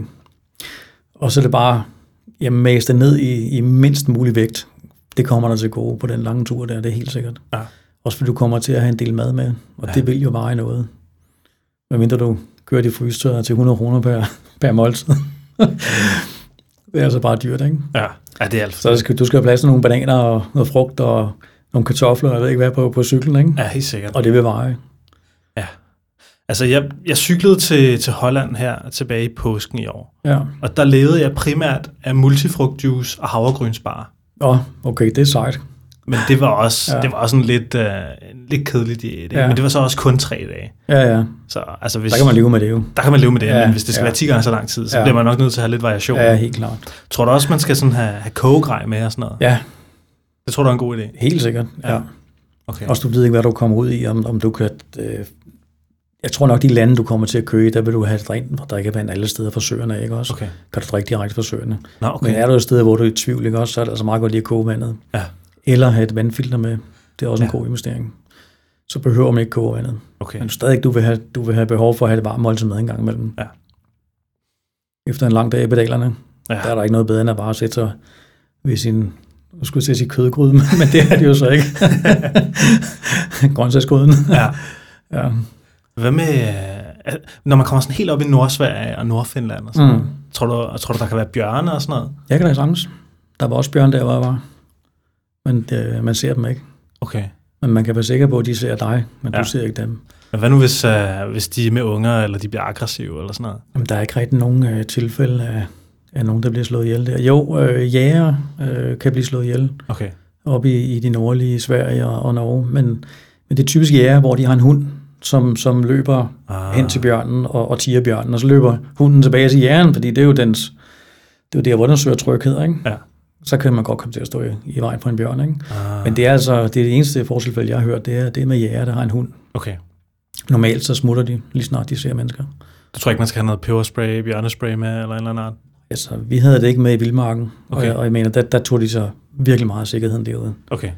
Og så er det bare, jeg mase det ned i, i mindst mulig vægt. Det kommer der til gode på den lange tur der, det er helt sikkert. Ja. Også fordi du kommer til at have en del mad med, og Ja. det vil jo veje noget. Medmindre du kører de frystører til 100 kroner per, per måltid. det er altså bare dyrt, ikke? Ja. ja, det er alt Så skal, du skal have plads til nogle bananer og noget frugt og nogle kartofler, og jeg ved ikke hvad, på, på cyklen, ikke? Ja, helt sikkert. Og det vil veje. Altså, jeg, jeg cyklede til, til Holland her tilbage i påsken i år, Ja. og der levede jeg primært af multifrugtjuice og havregrynsbar. Åh, okay, det er sejt. Men det var også, ja. Det var også en lidt, uh, en lidt kedelig diæt. Ja. Men det var så også kun tre dage. Ja, ja. Så altså, hvis, Der kan man leve med det jo. der kan man leve med det, Ja, men hvis det skal ja. være 10 gange så lang tid, så Ja. bliver man nok nødt til at have lidt variation. Ja, helt klart. Tror du også, man skal sådan have, have kogegrej med og sådan noget? Ja, Det tror du er en god idé? helt sikkert. Ja. Ja. Okay. Også du ved ikke, hvad du kommer ud i, om, om du kan... Øh, jeg tror nok, de lande, du kommer til at køre i, der vil du have rent drikkevand alle steder fra søerne, ikke også? Okay. Kan du drikke direkte fra søerne. Nå, Okay. Men er du et sted, hvor du er i tvivl, ikke også, så er det altså meget godt lige at koge vandet. Ja. Eller have et vandfilter med. Det er også en Ja. god investering. Så behøver man ikke koge vandet. okay. Men stadig, du vil have, du vil have behov for at have det varme måltid med en gang imellem. Ja. Efter en lang dag i pedalerne, Ja. der er der ikke noget bedre end at bare sætte sig ved sin, nu skulle jeg til at sige kødgryde, men det er det jo så ikke. Grøntsagsgryden. ja. Ja. Hvad med, øh, når man kommer sådan helt op i Nordsverige og Nordfinland og sådan Mm. tror, du, tror du, der kan være bjørne og sådan noget? Jeg kan da sagtens. Der var også bjørn der, hvor jeg var. Men det, man ser dem ikke. Okay. Men man kan være sikker på, at de ser dig, men. Ja. du ser ikke dem. Men hvad nu, hvis, øh, hvis de er med unger, eller de bliver aggressive, eller sådan noget? Jamen, der er ikke rigtig nogen øh, tilfælde af, af nogen, der bliver slået ihjel der. Jo, øh, jæger øh, kan blive slået ihjel Okay. oppe i, i de nordlige Sverige og, og Norge, men, men det er typisk jæger, hvor de har en hund, som, som løber Ah. hen til bjørnen og, og tiger bjørnen, og så løber hunden tilbage til jægeren, fordi det er jo dens, det er jo der, hvor den søger tryghed, ikke? Ja. Så kan man godt komme til at stå i, i vejen for en bjørn, ikke? Ah. Men det er altså, det er det eneste forskelsfald, jeg har hørt, det er det er med jæger, der har en hund. Okay. Normalt så smutter de, lige snart de ser mennesker. Du tror ikke, man skal have noget peberspray, bjørnespray med, eller en eller anden art? Altså, vi havde det ikke med i Vildmarken, okay. Og, og jeg mener, der, der tog de så virkelig meget af sikkerheden derude. Okay.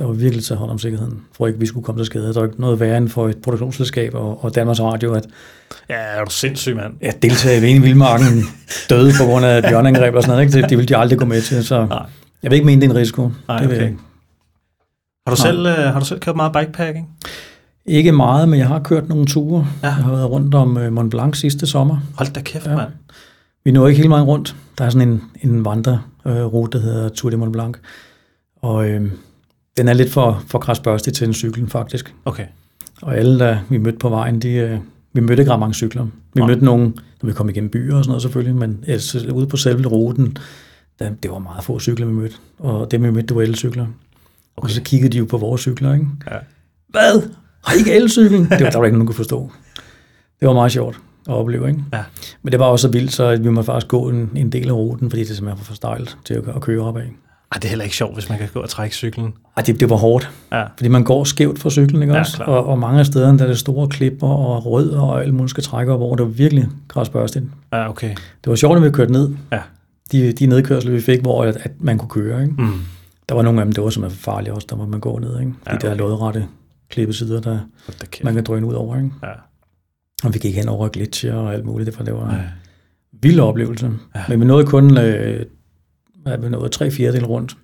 Der var virkelig taget hånd om sikkerheden, for ikke vi skulle komme til skade. Der var ikke noget værre end for et produktionsselskab og, og Danmarks Radio, at Ja, er du sindssyg, mand? at deltage i Vildmarken døde på grund af bjørneangreb og sådan noget. Ikke? Det, det ville de aldrig gå med til, så Nej. jeg vil ikke mene, det er en risiko. Nej, det vil jeg okay. ikke. Har du, Nej. selv, øh, har du selv kørt meget bikepacking? ikke meget, men jeg har kørt nogle ture. Ja. Jeg har været rundt om øh, Mont Blanc sidste sommer. Hold da kæft, Ja. mand. Vi når ikke hele vejen rundt. Der er sådan en, en vandrerute, der hedder Tour de Mont Blanc. Og øh, den er lidt for, for krasbørstig til en cyklen, faktisk. Okay. Og alle, der vi mødte på vejen, de, øh, vi mødte ikke ret mange cykler. Vi Nej. mødte nogen, når vi kom igennem byer og sådan noget selvfølgelig, men øh, ude på selve ruten, der, det var meget få cykler, vi mødte. Og dem, vi mødte, det var elcykler. Okay. Og så kiggede de jo på vores cykler, ikke? Ja. Hvad? Har I ikke elcykel? det var, der var ikke nogen, der kunne forstå. Det var meget sjovt at opleve, ikke? Ja. Men det var også så vildt, så vi måtte faktisk gå en, en del af ruten, fordi det simpelthen var for stejlt til at, at køre op af. Ej, det er heller ikke sjovt, hvis man kan gå og trække cyklen. Ej, det, det var hårdt, Ja. fordi man går skævt fra cyklen, ikke Ja, også? Og, og mange af stederne, der er det store klipper og rødder og alt muligt skal trække op over, det var virkelig græsbørstigt. Ja, okay. Det var sjovt, at vi kørte ned. Ja. De, de nedkørsler, vi fik, hvor at, at man kunne køre, ikke? Mm. Der var nogle af dem, det var simpelthen farlige også, der må man gå ned, ikke? De Ja, ja, okay. der okay. lodrette klippesider, der kæft. man kan drøne ud over, ikke? Ja. Og vi gik hen over glitcher og alt muligt, for det var en Ej. vild oplevelse. Ja. Ja. Men vi nåede kun øh, hvad, vi nåede tre fjerdedel rundt.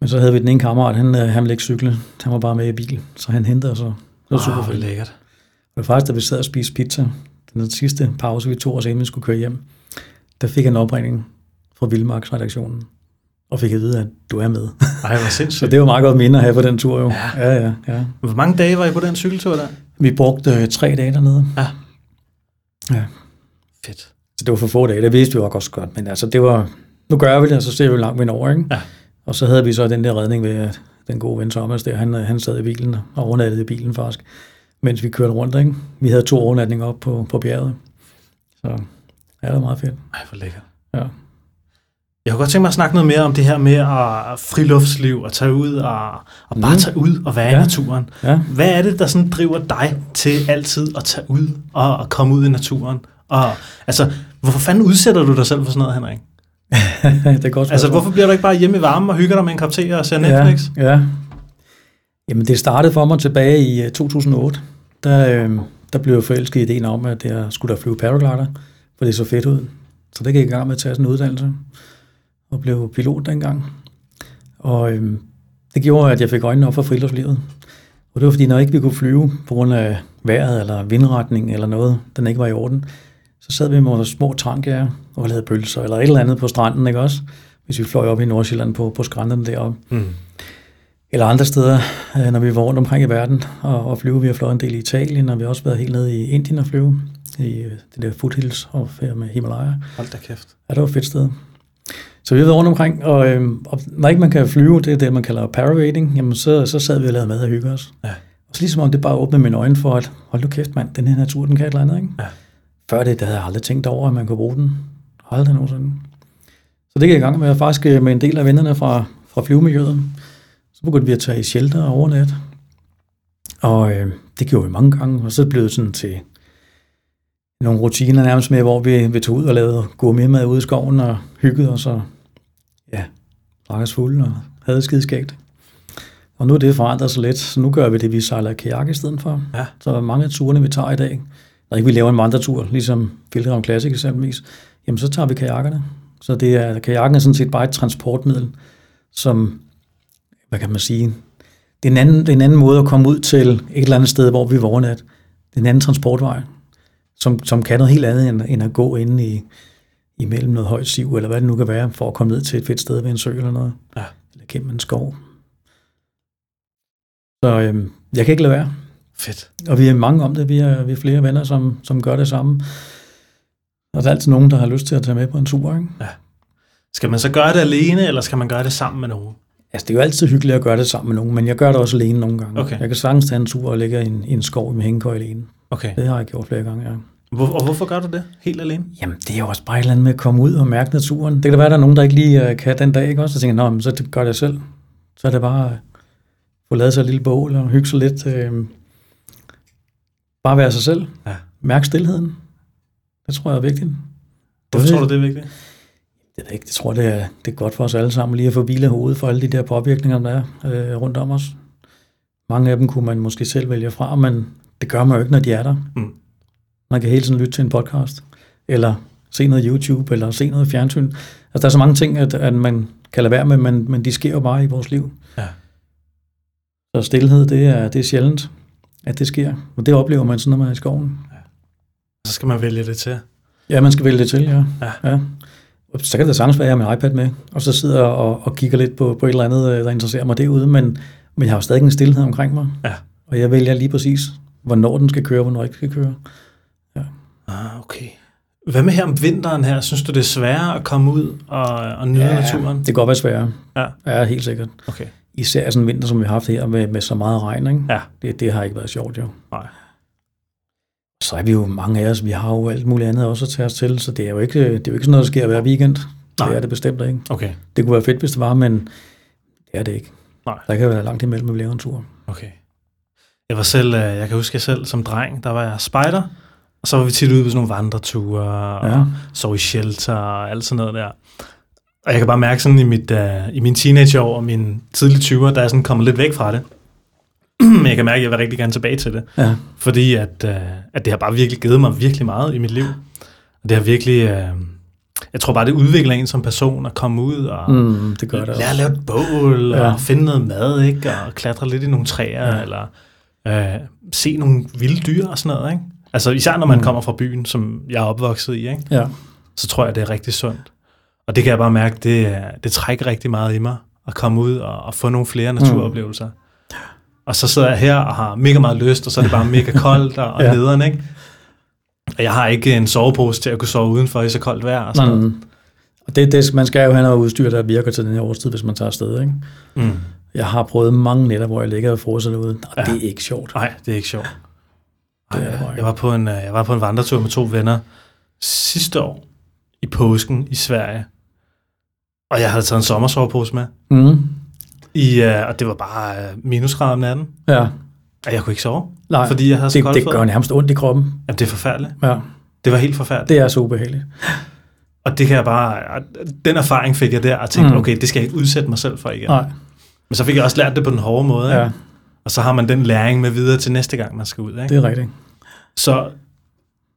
Men så havde vi den ene kammerat, han, øh, han ville ikke cykle. Han var bare med i bil, så han hentede os. og Det var super Åh, hvor fedt. lækkert. Og det var faktisk, da vi sad og spiste pizza, den sidste pause, vi tog os inden vi skulle køre hjem, der fik jeg en opringning fra Vildmarks redaktionen, og fik at vide, at du er med. Ej, hvor Så sindssygt. det var meget godt minde at have på den tur jo. Ja. ja, ja. ja. Hvor mange dage var I på den cykeltur der? Vi brugte øh, tre dage dernede. Ja. Ja. Fedt. Så det var for få dage, det vidste vi også godt, men altså det var, nu gør vi det, og så ser vi langt vi når, ikke? Ja. Og så havde vi så den der redning ved, at den gode ven Thomas der, han, han sad i bilen og overnattede i bilen faktisk, mens vi kørte rundt, ikke? Vi havde to overnatninger op på, på bjerget. Så ja, det var meget fedt. Ej, hvor lækkert. Ja. Jeg kunne godt tænke mig at snakke noget mere om det her med at friluftsliv og tage ud og, og bare Mm. tage ud og være Ja. i naturen. Ja. Hvad er det, der sådan driver dig til altid at tage ud og, og komme ud i naturen? Og, altså, hvorfor fanden udsætter du dig selv for sådan noget, Henrik? det er godt Altså, hvorfor bliver du ikke bare hjemme i varmen og hygger dig med en kop te og ser Netflix? Ja, ja. Jamen, det startede for mig tilbage i øh, 2008. Der, øh, der blev jeg forelsket i ideen om, at jeg skulle da flyve paraglider, for det så fedt ud. Så det gik jeg i gang med at tage sådan en uddannelse, og blev pilot dengang. Og øh, det gjorde, at jeg fik øjnene op for friluftslivet. Og det var fordi, når ikke vi kunne flyve på grund af vejret eller vindretning eller noget, den ikke var i orden, så sad vi med vores små tankjæger og lavede pølser eller et eller andet på stranden, ikke også? Hvis vi fløj op i Nordsjælland på, på skrænderne deroppe Mm. eller andre steder, øh, når vi var rundt omkring i verden og, og flyve. Vi har fløjet en del i Italien, og vi har også været helt nede i Indien og flyve, i øh, det der foothills og med Himalaya. Hold da kæft. Ja, det var et fedt sted. Så vi har været rundt omkring, og, øh, og når ikke man kan flyve, det er det, man kalder paragliding, jamen så, så sad vi og lavede mad og hygge os. Ja. Og så ligesom om det bare åbnede mine øjne for, at hold nu kæft mand, den her natur, den kan et eller andet, ikke? Ja. Før det, der havde jeg aldrig tænkt over, at man kunne bruge den. Aldrig nogensinde. Så det gik i gang med, faktisk øh, med en del af vennerne fra, fra flyvemiljøet. Så begyndte vi at tage i shelter og overnat. Og øh, det gjorde vi mange gange, og så blev det sådan til nogle rutiner nærmest med, hvor vi, vi tog ud og lavede gourmetmad ude i skoven og hyggede os og ja, drak os fulde og havde skideskægt. Og nu er det forandret sig lidt, så nu gør vi det, vi sejler kajak i stedet for. Ja. Så mange af turene, vi tager i dag, når ikke vi laver en vandretur, ligesom Filteram Classic eksempelvis, jamen så tager vi kajakkerne. Så det er, kajakken er sådan set bare et transportmiddel, som, hvad kan man sige, det er, en anden, det er en anden måde at komme ud til et eller andet sted, hvor vi var overnat. Det er en anden transportvej, som, som kan noget helt andet, end, end at gå ind i, imellem noget højt siv, eller hvad det nu kan være, for at komme ned til et fedt sted ved en sø eller noget. Ja. Eller gennem en skov. Så øhm, jeg kan ikke lade være. Fedt. Og vi er mange om det. Vi er, vi er flere venner, som, som gør det samme. Og der er altid nogen, der har lyst til at tage med på en tur. Ikke? Skal man så gøre det alene, eller skal man gøre det sammen med nogen? Altså, det er jo altid hyggeligt at gøre det sammen med nogen, men jeg gør det også alene nogle gange. Okay. Jeg kan sagtens tage en tur og ligge i en, i en skov med hængekøj alene. Okay. Det har jeg gjort flere gange, ja. Hvor, og hvorfor gør du det? Helt alene? Jamen, det er jo også bare et eller andet med at komme ud og mærke naturen. Det kan da være, at der er nogen, der ikke lige uh, kan den dag, ikke også? Så tænker jeg, men så gør det jeg selv. Så er det bare at få lavet sig et lille bål og hygge sig lidt. Øh, bare være sig selv. Ja. Mærke stillheden. Det tror jeg er vigtigt. Hvorfor Det- tror du, det er vigtigt? Jeg ved ikke, jeg tror, det er, det er godt for os alle sammen lige at få hvile hovedet for alle de der påvirkninger, der er øh, rundt om os. Mange af dem kunne man måske selv vælge fra, men det gør man jo ikke, når de er der. Mm. Man kan hele tiden lytte til en podcast, eller se noget YouTube, eller se noget fjernsyn. Altså, der er så mange ting, at, at man kan lade være med, men, men de sker jo bare i vores liv. Ja. Så stillhed, det er, det er sjældent, at det sker. Og det oplever man sådan, når man er i skoven. Så skal man vælge det til. Ja, man skal vælge det til, ja. Ja. ja. Og Så kan det sagtens være, at jeg har min iPad med, og så sidder jeg og, og kigger lidt på, på et eller andet, øh, der interesserer mig derude, men, men jeg har jo stadig en stillhed omkring mig. Ja. Og jeg vælger lige præcis, hvornår den skal køre, og hvornår ikke skal køre. Ah, okay. Hvad med her om vinteren her? Synes du, det er sværere at komme ud og, og nyde ja. naturen? Det kan godt være sværere. Ja. Ja, helt sikkert. Okay. Især sådan en vinter, som vi har haft her med, med så meget regn. Ikke? Ja. Det, det har ikke været sjovt, jo. Nej. Så er vi jo mange af os, vi har jo alt muligt andet også at tage os til, så det er jo ikke, det er jo ikke sådan noget, der sker hver weekend. Nej. Det er det bestemt ikke. Okay. Det kunne være fedt, hvis det var, men det er det ikke. Nej. Der kan være langt imellem, at vi laver en tur. Okay. Jeg var selv, øh, jeg kan huske, jeg selv som dreng, der var jeg spejder, og så var vi tit ude på sådan nogle vandreture, og Ja. sov i shelter og alt sådan noget der. Og jeg kan bare mærke sådan i, mit, uh, i mine teenageår og mine tidlige 20'er, der er sådan kommet lidt væk fra det. Men jeg kan mærke, at jeg vil rigtig gerne tilbage til det. Ja. Fordi at, uh, at det har bare virkelig givet mig virkelig meget i mit liv. Og det har virkelig... Uh, jeg tror bare, det udvikler en som person at komme ud og Mm, det gør det lære at lave et bål, Ja. og finde noget mad, ikke? og klatre lidt i nogle træer, ja. eller øh, se nogle vilde dyr og sådan noget. Ikke? Altså især når man Mm. kommer fra byen, som jeg er opvokset i, ikke? Ja. så tror jeg, det er rigtig sundt. Og det kan jeg bare mærke, det, er- det trækker rigtig meget i mig, at komme ud og, og få nogle flere naturoplevelser. Og så sidder jeg her og har mega meget lyst, og så er det bare mega koldt og, og Ja. nederen, ikke? Og jeg har ikke en sovepose til at kunne sove udenfor i så koldt vejr. Og sådan. Mm. Og det, det, man skal jo have noget udstyr, der virker til den her årstid, hvis man tager afsted. Ikke? Mm. Jeg har prøvet mange nætter, hvor jeg ligger og froser derude, og ja. Det er ikke sjovt. Nej, det er ikke sjovt. Det Ej, er det ikke. jeg, var på en, øh, jeg var på en vandretur med to venner sidste år i påsken i Sverige. Og jeg havde taget en sommersovepose med. Mm. I, uh, og det var bare uh, minusgrader om natten. Ja. Og jeg kunne ikke sove, Nej, fordi jeg havde så det, det gør nærmest ondt i kroppen. Jamen, det er forfærdeligt. Ja, Det var helt forfærdeligt. det er så ubehageligt. Og det kan jeg bare... Den erfaring fik jeg der, og tænkte, Mm. okay, det skal jeg ikke udsætte mig selv for igen. Nej, Men så fik jeg også lært det på den hårde måde. Ikke? ja, Og så har man den læring med videre til næste gang, man skal ud. Ikke? det er rigtigt. Så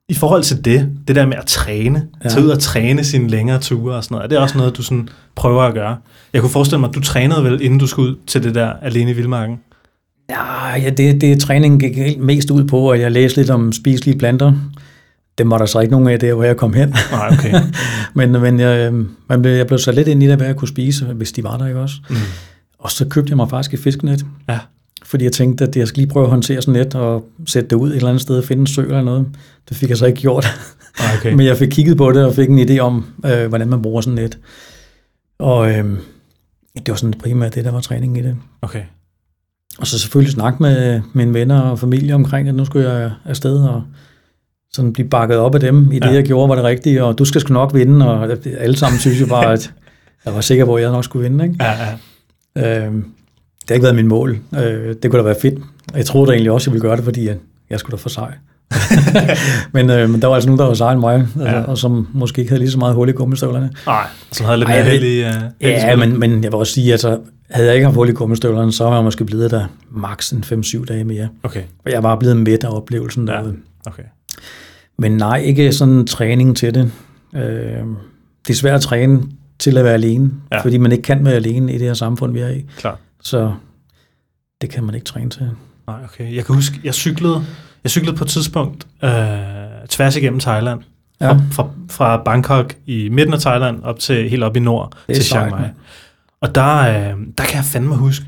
i forhold til det, det der med at træne, Ja. tage ud og træne sine længere ture og sådan noget, er det også noget, du sådan prøver at gøre? Jeg kunne forestille mig, at du trænede vel, inden du skulle ud til det der alene i Vildmarken? Ja, ja det, det træningen gik mest ud på, at jeg læste lidt om spiselige planter. Dem var der så ikke nogen af der, hvor jeg kom hen. Nej, okay. men men jeg, øh, man blev, jeg blev så lidt ind i det, hvad jeg kunne spise, hvis de var der, ikke også? Mm. Og så købte jeg mig faktisk et fiskenet. Ja. Fordi jeg tænkte, at jeg skal lige prøve at håndtere sådan net og sætte det ud et eller andet sted og finde en sø eller noget. Det fik jeg så ikke gjort. Nej, okay. Men jeg fik kigget på det og fik en idé om, øh, hvordan man bruger sådan net. Og øh, det var sådan primært det, der var træning i det. okay. Og så selvfølgelig snakke med mine venner og familie omkring, at nu skulle jeg afsted og sådan blive bakket op af dem i det, Ja. jeg gjorde, var det rigtige, og du skal sgu nok vinde, og alle sammen synes jo bare, at jeg var sikker på, at jeg nok skulle vinde. Ikke? Ja, ja. Øh, det har ikke været min mål. Øh, det kunne da være fedt. Jeg troede da egentlig også, jeg ville gøre det, fordi jeg, jeg skulle da for sej. men, øh, men der var altså nogen, der var sejere end mig, altså, Ja. og som måske ikke havde lige så meget hul i gummistøvlerne. Nej, som havde lidt mere held i... Uh, Ja, men, men jeg vil også sige, at altså, havde jeg ikke haft hul i gummistøvlerne, så var jeg måske blevet der maks en 5-7 dage mere. Okay, Og jeg var blevet midt af oplevelsen Ja. derude. okay. Men nej, ikke sådan træning til det. Øh, det er svært at træne til at være alene, ja. Fordi man ikke kan være alene i det her samfund, vi er i. Klart. Så det kan man ikke træne til. Nej, okay. Jeg kan huske, jeg cyklede, jeg cyklede på et tidspunkt øh, tværs igennem Thailand. Ja. Fra, fra, fra Bangkok i midten af Thailand op til helt op i nord Det til Chiang Mai. Og der, øh, der kan jeg fandme huske,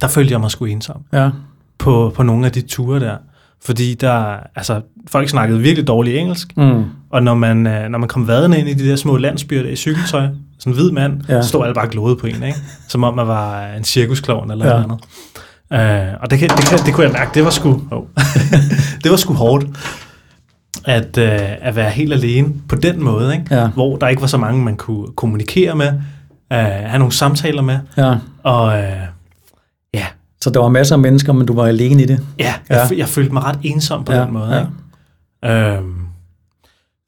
der følte jeg mig sgu ensom Ja, på, på nogle af de ture der. Fordi der, altså, folk snakkede virkelig dårligt engelsk, mm. og når man, øh, når man kom vadende ind i de der små landsbyer der i cykeltøj, sådan en hvid mand, Ja. ja. stod alle bare glode på en, ikke? Som om man var en cirkusklovn eller Ja. ja. noget andet. Øh, og det, kan, det, kan, det kunne jeg mærke, det var sgu, oh. det var sgu hårdt, at, øh, at være helt alene på den måde, ikke? Ja. hvor der ikke var så mange, man kunne kommunikere med, øh, have nogle samtaler med, ja. og øh, ja, Så der var masser af mennesker, men du var alene i det. ja, Ja. jeg, ja. jeg følte mig ret ensom på Ja, den måde. ja. Ikke? Øhm,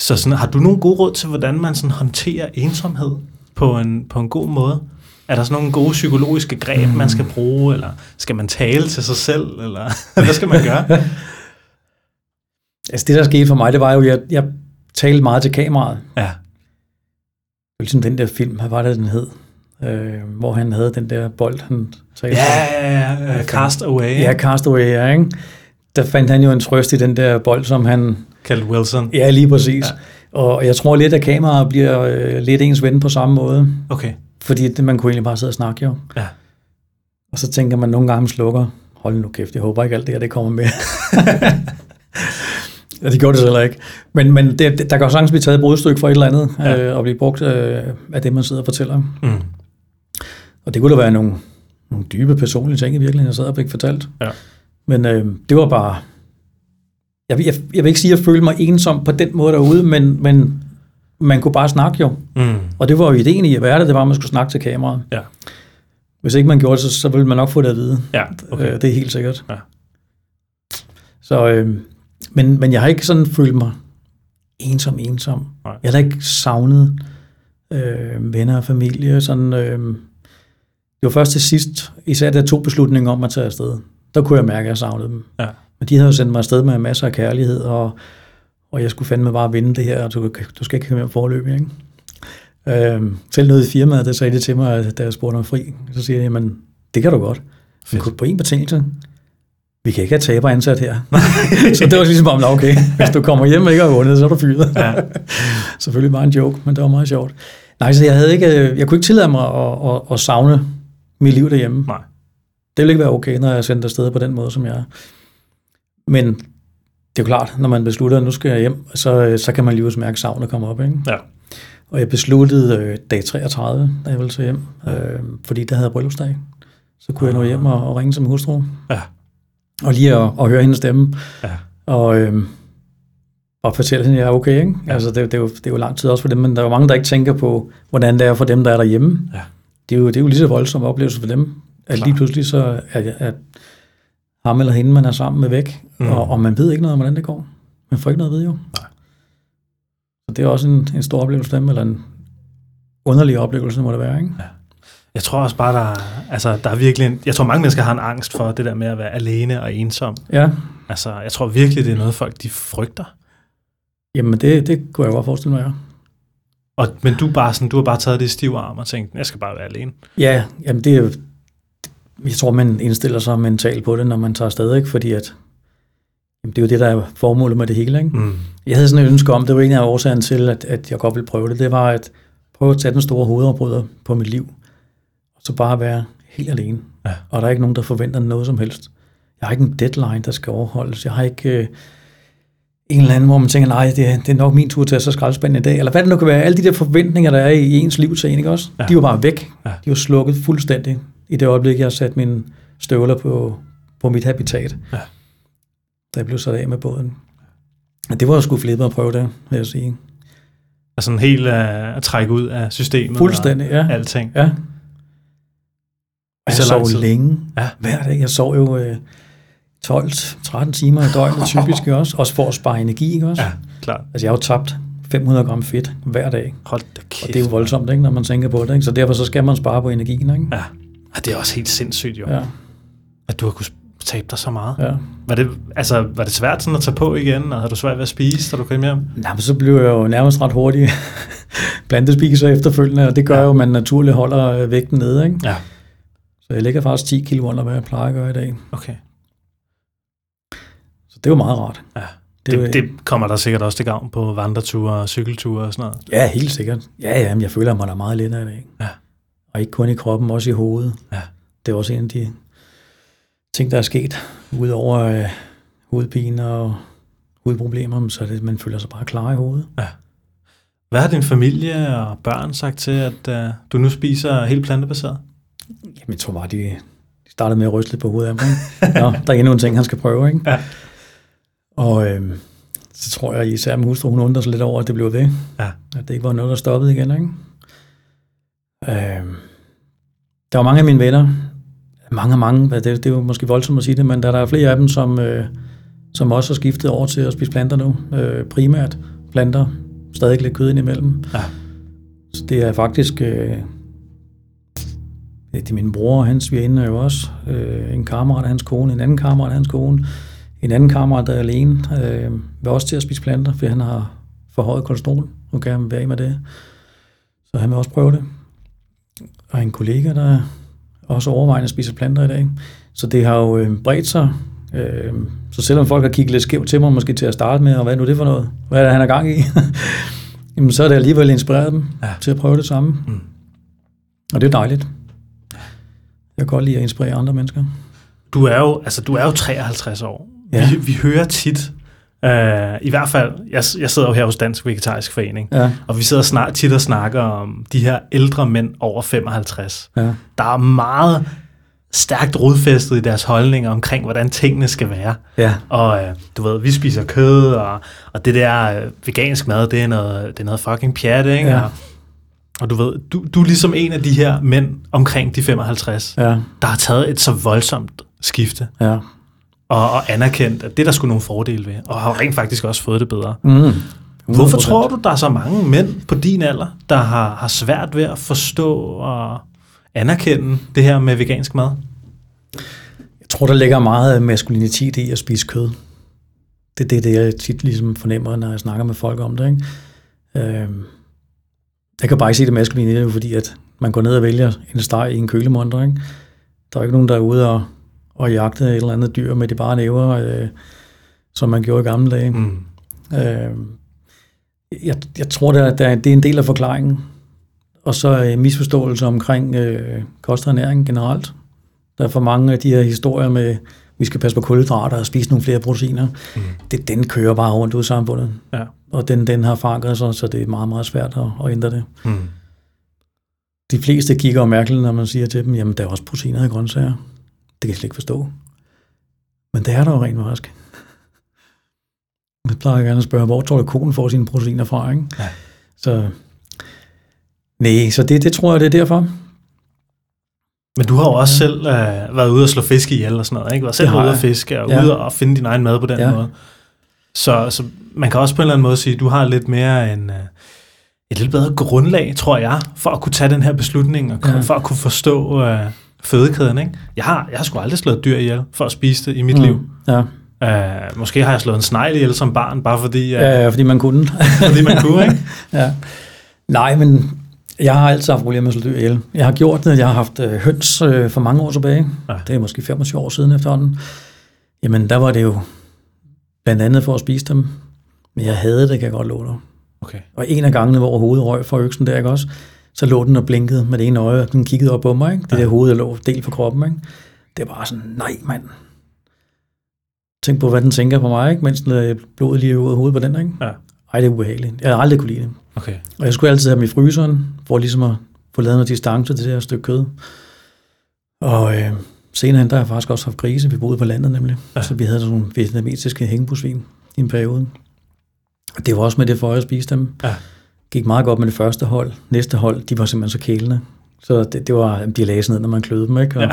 så sådan, har du nogle gode råd til, hvordan man sådan håndterer ensomhed på en, på en god måde? Er der sådan nogle gode psykologiske greb, mm. man skal bruge, eller skal man tale til sig selv, eller hvad skal man gøre? Altså det, der skete for mig, det var jo, at jeg, jeg talte meget til kameraet. Ja, Ligesom den der film, hvad var det, den hed? Øh, hvor han havde den der bold, han talte ja, ja, ja, ja. cast away, Ja, Castaway, ja, ikke? Der fandt han jo en trøst i den der bold, som han... kaldt Wilson. Ja, lige præcis. Ja. Og jeg tror lidt, at kameraet bliver øh, lidt ens ven på samme måde. Okay, Fordi det, man kunne egentlig bare sidde og snakke jo. ja. Og så tænker man nogle gange, slukker. Hold nu kæft, jeg håber ikke alt det her, det kommer med. ja, det gjorde det så heller ikke. Men, men det, der kan jo sagtens blive taget et brudstykke for et eller andet, ja. øh, og blive brugt øh, af det, man sidder og fortæller. Mm. Og det kunne da være nogle, nogle dybe personlige ting i virkeligheden, jeg sad og fik fortalt. Ja. Men øh, det var bare... Jeg, vil- jeg, jeg vil ikke sige, at jeg følte mig ensom på den måde derude, men, men man kunne bare snakke jo. Mm. Og det var jo ideen i at være det, det var, at man skulle snakke til kameraet. Ja. Hvis ikke man gjorde det, så, så ville man nok få det at vide. Ja, okay. Øh, det er helt sikkert. Ja. Så, øh, men, men jeg har ikke sådan følt mig ensom, ensom. Nej. Jeg har da ikke savnet øh, venner og familie. Sådan, øh, det var først til sidst, især da jeg tog beslutningen om at tage afsted. Der kunne jeg mærke, at jeg savnede dem. Ja. Men de havde jo sendt mig afsted med masser af kærlighed, og, og jeg skulle fandme bare vinde det her, og du, du skal ikke høre mere forløb, ikke? Øh, selv noget i firmaet, der sagde det til mig, da jeg spurgte om fri. Så siger jeg, jamen, det kan du godt. Men på en betingelse. Vi kan ikke have taber ansat her. så det var ligesom om, okay, hvis du kommer hjem og ikke har vundet, så er du fyret. Ja. Selvfølgelig bare en joke, men det var meget sjovt. Nej, så jeg, havde ikke, jeg kunne ikke tillade mig at, at, at savne mit liv derhjemme. Nej. Det ville ikke være okay, når jeg er sendt afsted på den måde, som jeg er. Men det er jo klart, når man beslutter, at nu skal jeg hjem, så, så kan man lige mærke savnet komme op. Ikke? Ja. Og jeg besluttede øh, dag 33, da jeg ville til hjem, øh, fordi der havde bryllupsdag. Så kunne jeg nå hjem og, og ringe som hustru. Ja. Og lige at, at høre hendes stemme. Ja. Og, øh, og fortælle hende, at jeg er okay. Ikke? Ja. Altså, det, det, er jo, det er jo lang tid også for dem, men der er jo mange, der ikke tænker på, hvordan det er for dem, der er derhjemme. Ja. Det, er jo, det er jo lige så voldsom oplevelse for dem, at Klar. lige pludselig så er, at ham eller hende, man er sammen med væk, Mm. og, og man ved ikke noget om, hvordan det går. Man får ikke noget at vide jo. Nej. Så det er også en, en stor oplevelse for dem, eller en underlig oplevelse, må det være. Ikke? Jeg tror også bare, der er, altså, der er virkelig en, jeg tror mange mennesker har en angst for det der med at være alene og ensom. Ja, Altså, jeg tror virkelig, det er noget, folk de frygter. jamen det, det kunne jeg godt forestille mig, ja. Og, men du, bare sådan, du har bare taget det i stiv arm og tænkt, jeg skal bare være alene. Ja, jamen det jeg tror, man indstiller sig mentalt på det, når man tager afsted, ikke? fordi at, jamen det er jo det, der er formålet med det hele. Ikke? Mm. Jeg havde sådan et ønske om, det var en af årsagen til, at, at jeg godt ville prøve det, det var at prøve at tage den store hovedopbryder på mit liv, og så bare være helt alene. Ja. Og der er ikke nogen, der forventer noget som helst. Jeg har ikke en deadline, der skal overholdes. Jeg har ikke øh, en eller anden, hvor man tænker, nej, det, er- det er nok min tur til at så skraldespanden i dag. Eller hvad det nu kan være. Alle de der forventninger, der er i ens liv til en, ikke også? Ja. De var bare væk. Ja. De var slukket fuldstændig i det øjeblik, jeg satte mine støvler på, på mit habitat. Ja. Da jeg blev sat af med båden. Det var sgu flippet at prøve det, vil jeg sige. Og sådan helt uh, at trække ud af systemet. Fuldstændig, ja. Alting. Ja. Og Så jeg sov tid. længe. Ja. Hver dag. Jeg sov jo øh, 12-13 timer i døgnet, typisk jo også. Også for at spare energi, ikke også? Ja, klart. Altså, jeg har jo tabt 500 gram fedt hver dag. Hold da kæft. Og det er jo voldsomt, ikke, når man tænker på det. Ikke? Så derfor så skal man spare på energien. Ikke? Ja. Og det er også helt sindssygt jo, Ja, at du har kunnet tabe dig så meget. ja. Var det, altså, var det svært sådan at tage på igen, og havde du svært ved at spise, da du kom hjem? Nå, men så blev jeg jo nærmest ret hurtig plantespiser efterfølgende, og det gør Ja. jo, at man naturligt holder øh, vægten nede. Ikke? Ja. Så jeg ligger faktisk 10 kilo under, hvad jeg plejer at gøre i dag. Okay. Så det jo meget rart. Ja. Det Det, det kommer der sikkert også til gavn på vandreture og cykelture og sådan noget. Ja, helt sikkert. Ja, ja, men jeg føler, man er meget lettere i dag. Ja. Og ikke kun i kroppen, også i hovedet. Ja. Det er også en af de ting, der er sket, udover øh, hovedpine og hovedproblemer, så det, man føler sig bare klar i hovedet. Hvad har din familie og børn sagt til, at uh, du nu spiser helt plantebaseret? Jamen, jeg tror bare, de, de startede med at ryste lidt på hovedet af mig. Nå, der er endnu en ting, han skal prøve, ikke? Ja. Og øhm, så tror jeg især min hustru, hun undrer sig lidt over, at det blev det. Ja. At det ikke var noget, der stoppede igen, ikke? Øhm, der var mange af mine venner, mange og mange, det, det er jo måske voldsomt at sige det, men der, der er flere af dem, som, øh, som også har skiftet over til at spise planter nu. Øh, primært planter, stadig lidt kød indimellem. Ja. Så det er faktisk... Øh, det er min bror og hans svigerinde er jo også. Øh, en kammerat af hans kone, en anden kammerat af hans kone. En anden kammerat, der er alene, øh, vil også til at spise planter, for han har forhøjet kolesterol. Nu kan han være med det. Så han vil også prøve det. Og en kollega, der også overvejende spiser planter i dag. Så det har jo øh, bredt sig. Øh, så selvom folk har kigget lidt skævt til mig, måske til at starte med, og hvad er nu det for noget? Hvad er det, han er gang i? Jamen, så er det alligevel inspireret dem Ja. til at prøve det samme. Mm. Og det er dejligt. Jeg kan godt lide at inspirere andre mennesker. Du er jo, altså, du er jo 53 år. Ja. Vi, vi hører tit, uh, i hvert fald, jeg, jeg sidder jo her hos Dansk Vegetarisk Forening, Ja, og vi sidder snart tit og snakker om de her ældre mænd over 55. ja, Der er meget stærkt rodfæstet i deres holdninger omkring, hvordan tingene skal være. ja, Og øh, du ved, vi spiser kød, og, og det der øh, vegansk mad, det er noget, det er noget fucking pjat, ikke? Ja. Og, og du ved, du, du er ligesom en af de her mænd omkring de 55, ja, der har taget et så voldsomt skifte, ja. Og, og anerkendt, at det er der skulle nogle fordele ved, og har rent faktisk også fået det bedre. Mm. Hvorfor 100%. tror du, der er så mange mænd på din alder, der har, har svært ved at forstå og anerkende det her med vegansk mad? Jeg tror, der ligger meget maskulinitet i at spise kød. Det er det, det jeg tit ligesom fornemmer, når jeg snakker med folk om det. Ikke? Øhm, Jeg kan bare ikke se det maskuline fordi at man går ned og vælger en steg i en kølemonter. Ikke? Der er ikke nogen, der er ude og, og jagte et eller andet dyr med de bare næver, øh, som man gjorde i gamle dage. Mm. Øh, jeg, jeg tror, der, der, det er en del af forklaringen. Og så øh, misforståelse omkring øh, kost og ernæring generelt. Der er for mange af de her historier med, vi skal passe på kulhydrater og spise nogle flere proteiner. Mm. Det, den kører bare rundt ud i samfundet. Ja. Og den, den har forankret sig, så det er meget, meget svært at, at ændre det. Mm. De fleste kigger mærkeligt, når man siger til dem, jamen der er også proteiner i grøntsager. Det kan jeg slet ikke forstå. Men det er der jo rent faktisk. Jeg plejer gerne at spørge, hvor tror du, konen får sine proteiner fra? Ikke? Ja. Så, nej, så det, det tror jeg, det er derfor. Men du har jo også ja. selv øh, været ude og slå fisk ihjel og sådan noget, ikke? Været selv ude at fiske og ja. ude og finde din egen mad på den ja. måde. Så, så man kan også på en eller anden måde sige, at du har lidt mere en, øh, et lidt bedre grundlag, tror jeg, for at kunne tage den her beslutning og ja. for at kunne forstå øh, fødekæden. Ikke? Jeg, har, jeg har sgu aldrig slået dyr ihjel for at spise det i mit mm. liv. Ja. Uh, måske har jeg slået en snegl ihjel som barn, bare fordi... Uh, ja, ja, fordi man kunne. fordi man kunne, ikke? ja. Nej, men jeg har altid haft problemer med at slå dyr ihjel. Jeg har gjort det, jeg har haft øh, høns øh, for mange år tilbage. Ja. Det er måske 25 år siden efterhånden. Jamen, der var det jo blandt andet for at spise dem. Men jeg havde det, kan jeg godt love dig. Okay. Og en af gangene, hvor hovedet røg for øksen der, ikke også? Så lå den og blinkede med det ene øje, og den kiggede op på mig, ikke? Det ja. der hoved, der lå delt på kroppen, ikke? Det var sådan, nej mand. Tænk på, hvad den tænker på mig, ikke? Mens den er blodet lige ud af hovedet på den, ikke? Ja. Ej, det er ubehageligt. Jeg har aldrig kunne lide det. Okay. Og jeg skulle altid have dem i fryseren, for ligesom at få lavet noget distance til det her stykke kød. Og øh, senere hen, der har jeg faktisk også haft grise. Vi boede på landet nemlig. Ja. Så vi havde sådan nogle vietnamesiske hængebusvin i en periode. Og det var også med det for at spise dem. Ja. Gik meget godt med det første hold. Næste hold, de var simpelthen så kælende. Så det, det var, de lagde ned, når man kløede dem, ikke? Og, ja.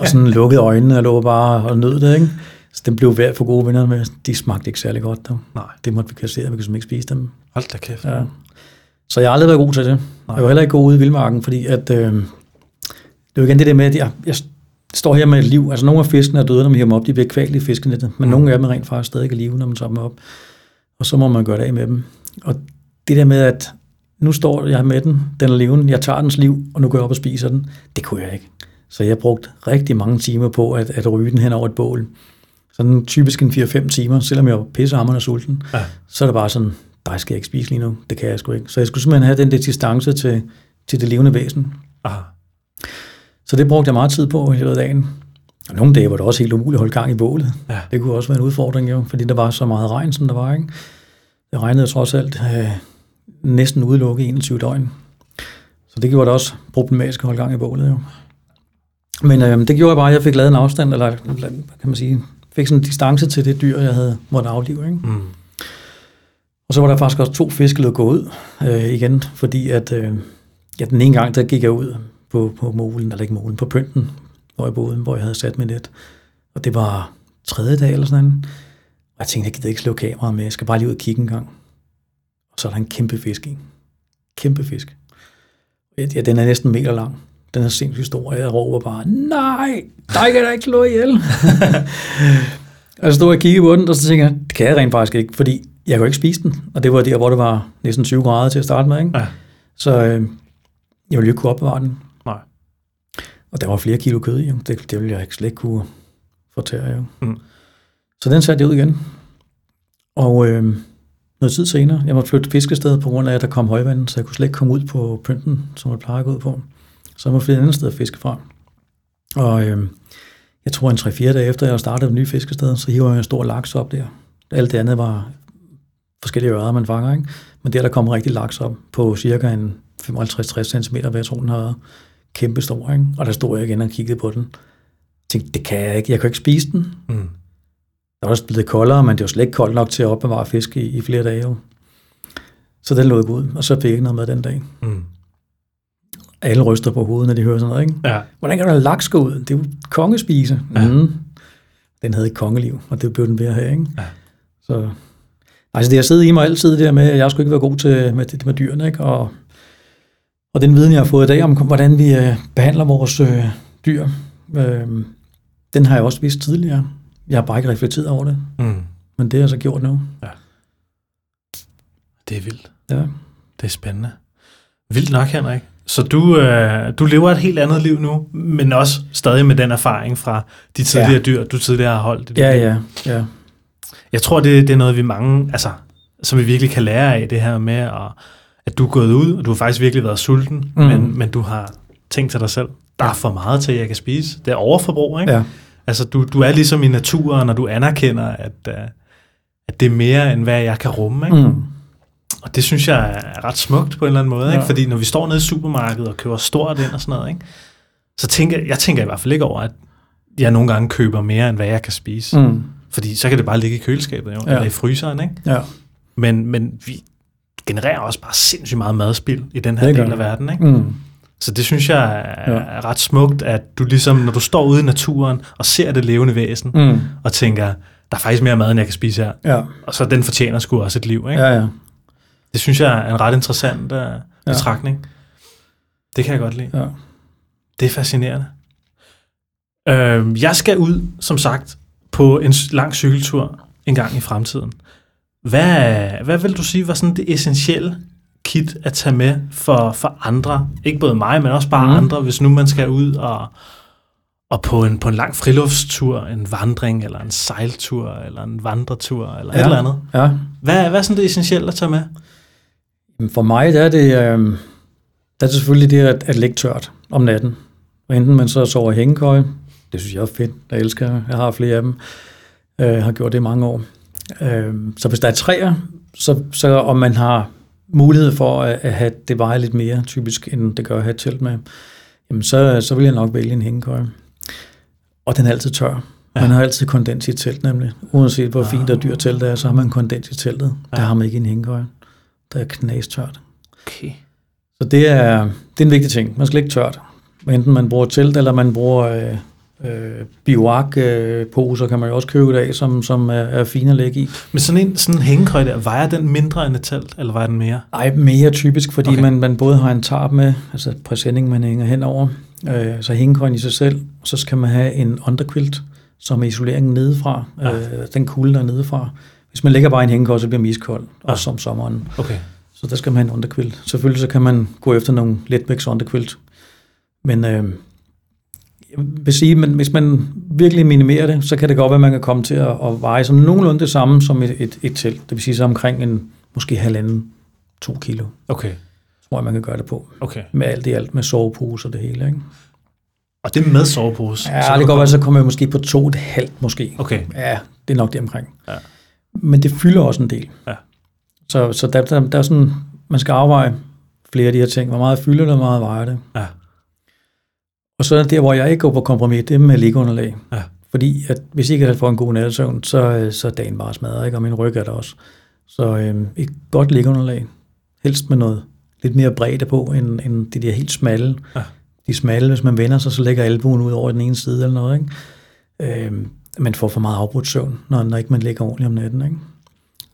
og sådan lukkede øjnene og lå bare og nød det, ikke? Så den blev værd for gode venner med. De smagte ikke særlig godt, dog. Nej. Det måtte vi kassere, vi kunne ikke spise dem. Hold da kæft. Ja. Så jeg har aldrig været god til det. Nej. Jeg var heller ikke god ude i vildmarken, fordi at, øh, det er jo igen det der med, at jeg, jeg står her med et liv. Altså nogle af fiskene er døde, når man hiver dem op. De bliver kvalt i fiskenettet. Men mm. nogle af dem er rent faktisk stadig i live, når man tager dem op. Og så må man gøre det af med dem. Og det der med, at nu står jeg med den, den er levende, jeg tager dens liv, og nu går jeg op og spiser den, det kunne jeg ikke. Så jeg brugte rigtig mange timer på at, at ryge den hen over et bål. Sådan typisk en 4-5 timer, selvom jeg var pissehammerende og sulten, ja. så er det bare sådan, dig skal jeg ikke spise lige nu. Det kan jeg sgu ikke. Så jeg skulle simpelthen have den der distance til, til det levende væsen. Aha. Så det brugte jeg meget tid på i løbet af dagen. Og nogle dage var det også helt umuligt at holde gang i bålet. Ja. Det kunne også være en udfordring, jo, fordi der var så meget regn, som der var. Ikke? Det regnede trods alt øh, næsten udelukket 21 døgn. Så det gjorde det også problematisk at holde gang i bålet. Jo. Men øh, det gjorde jeg bare, at jeg fik lavet en afstand, eller kan man sige, fik sådan en distance til det dyr, jeg havde måttet aflive. Ikke? Mm. Og så var der faktisk også to fisk, der gå ud øh, igen, fordi at øh, ja, den ene gang, der gik jeg ud på, på molen, eller ikke molen, på pynten, hvor jeg boede, hvor jeg havde sat mit net. Og det var tredje dag eller sådan noget. Og jeg tænkte, jeg gider ikke slå kameraet med, jeg skal bare lige ud og kigge en gang. Så er der en kæmpe fisk i. Kæmpe fisk. Ja, den er næsten en meter lang. Den er sindssygt stor, og jeg råber bare, nej, der kan da ikke slå ihjel. og så stod jeg og kiggede på den, og så tænkte jeg, det kan jeg rent faktisk ikke, fordi jeg kunne ikke spise den, og det var der, hvor det var næsten 20 grader til at starte med. Ikke? Ja. Så øh, jeg ville ikke kunne opbevare den. Nej. Og der var flere kilo kød i, jo. Det, det ville jeg ikke slet ikke kunne fortære. Jo. Mm. Så den satte jeg ud igen. Og øh, noget tid senere, jeg måtte flytte fiskested på grund af, at der kom højvand, så jeg kunne slet ikke komme ud på pynten, som jeg plejer at gå ud på. Så jeg måtte flytte et andet sted at fiske fra. Og øh, jeg tror en 3-4 dage efter, jeg startede et nyt fiskested, så hiver jeg en stor laks op der. Alt det andet var forskellige ører, man fanger. Ikke? Men der, der kom rigtig laks op på cirka en 55-60 cm, hvad jeg tror, den havde kæmpe stor. Ikke? Og der stod jeg igen og kiggede på den. Jeg tænkte, det kan jeg ikke. Jeg kan ikke spise den. Mm. Der var også blevet koldere, men det var slet ikke koldt nok til at opbevare fisk i, i flere dage. Jo. Så den lå ud, og så fik jeg ikke noget med den dag. Mm. Alle ryster på hovedet, når de hører sådan noget. Ikke? Ja. Hvordan kan der laks gå ud? Det er jo kongespise. Ja. Mm. Den havde et kongeliv, og det blev den ved at have. Ikke? Ja. Så Altså det har siddet i mig altid, det der med, at jeg skulle ikke være god til med det med dyrene, ikke? Og, og den viden, jeg har fået i dag om, hvordan vi øh, behandler vores øh, dyr, øh, den har jeg også vist tidligere. Jeg har bare ikke reflekteret over det. Mm. Men det har jeg så gjort nu. Ja. Det er vildt. Ja. Det er spændende. Vildt nok, Henrik. Så du, øh, du lever et helt andet liv nu, men også stadig med den erfaring fra de tidligere ja. dyr, du tidligere har holdt. Ja, ja, ja. Jeg tror, det, det er noget, vi mange, altså, som vi virkelig kan lære af, det her med, at, at du er gået ud, og du har faktisk virkelig været sulten, mm. Men, men du har tænkt til dig selv, der er for meget til, jeg kan spise. Det er overforbrug, ikke? ja. Altså, du, du er ligesom i naturen, og du anerkender, at, uh, at det er mere, end hvad jeg kan rumme, ikke? Mm. Og det synes jeg er ret smukt på en eller anden måde, ikke? Ja. Fordi når vi står nede i supermarkedet og køber stort ind og sådan noget, ikke? Så tænker jeg tænker i hvert fald ikke over, at jeg nogle gange køber mere, end hvad jeg kan spise. Mm. Fordi så kan det bare ligge i køleskabet, jo, ja. Eller i fryseren, ikke? Ja. Men, men vi genererer også bare sindssygt meget madspild i den her Det del af verden, ikke? Mm. Så det synes jeg er, Ja. ret smukt, at du ligesom, når du står ude i naturen og ser det levende væsen, Mm. og tænker, der er faktisk mere mad, end jeg kan spise her. Ja. Og så den fortjener sgu også et liv, ikke? Ja, ja. Det synes jeg er en ret interessant uh, betragtning. Det kan jeg godt lide. ja. Det er fascinerende. Øh, jeg skal ud, som sagt, på en lang cykeltur en gang i fremtiden. Hvad, hvad vil du sige var sådan det essentielle kit at tage med for, for andre? Ikke både mig, men også bare mm. Andre, hvis nu man skal ud og, og på, en, på en lang friluftstur, en vandring, eller en sejltur, eller en vandretur, eller ja. et eller andet. ja. Hvad, hvad er sådan det essentielle at tage med? For mig der er det, øh, der er det selvfølgelig det at, at ligge tørt om natten. Og enten man så sover i hængekøje, det synes jeg er fedt, jeg elsker, jeg har flere af dem, øh, har gjort det i mange år. Øh, så hvis der er træer, så, så om man har mulighed for at, at have det veje lidt mere typisk, end det gør at have et telt med, jamen så, så vil jeg nok vælge en hængekøje. Og den er altid tør. Ja. Man har altid kondens i et telt nemlig. Uanset hvor fint og dyrt teltet er, så har man kondens i teltet. Ja. Der har man ikke en hængekøje. Der er knastørt. Okay. Så det er, det er en vigtig ting. Man skal ikke tørt. Enten man bruger telt, eller man bruger øh, øh, bioark-poser, kan man jo også købe i dag, som, som er, er fine at lægge i. Men sådan en, sådan en hængekøj der, vejer den mindre end et telt, eller vejer den mere? Ej, mere typisk, fordi Okay. man, man både har en tarp med, altså præsending, man hænger henover, øh, så hængekøjen i sig selv, og så skal man have en underquilt, som er isoleringen nedefra, Ja. øh, den kulde der nedefra. Hvis man lægger bare en hængekøj, så bliver man iskold, Ja. også om sommeren. Okay. Så der skal man have en underquilt. Selvfølgelig så kan man gå efter nogle letvægts underquilt. Men øh, vil sige, at hvis man virkelig minimerer det, så kan det godt være, at man kan komme til at, at veje sådan nogenlunde det samme som et, et, et telt. Det vil sige så omkring en måske halvanden, to kilo, Okay. tror jeg, man kan gøre det på. Okay. Med alt i alt, med sovepose og det hele. Ikke? Og det med sovepose? Ja, Så det kan godt være, så kommer jeg måske på to et halvt måske. Okay. Ja, det er nok det omkring. Ja. Men det fylder også en del. Ja. Så, så der, der, der er sådan, man skal afveje flere af de her ting. Hvor meget fylder det, hvor meget vejer det. Ja. Og så er der, hvor jeg ikke går på kompromis, det er med liggeunderlag. Ja. Fordi at hvis ikke jeg får en god nattesøvn, så, så er dagen bare smadret, ikke? og min ryg er der også. Så øhm, et godt liggeunderlag, helst med noget lidt mere bredde på, end, end de der helt smalle. Ja. De smalle, hvis man vender sig, så lægger albuen ud over den ene side eller noget. Ikke? Øhm, man får for meget afbrudt søvn, når, når ikke man ligger ordentligt om natten. Ikke?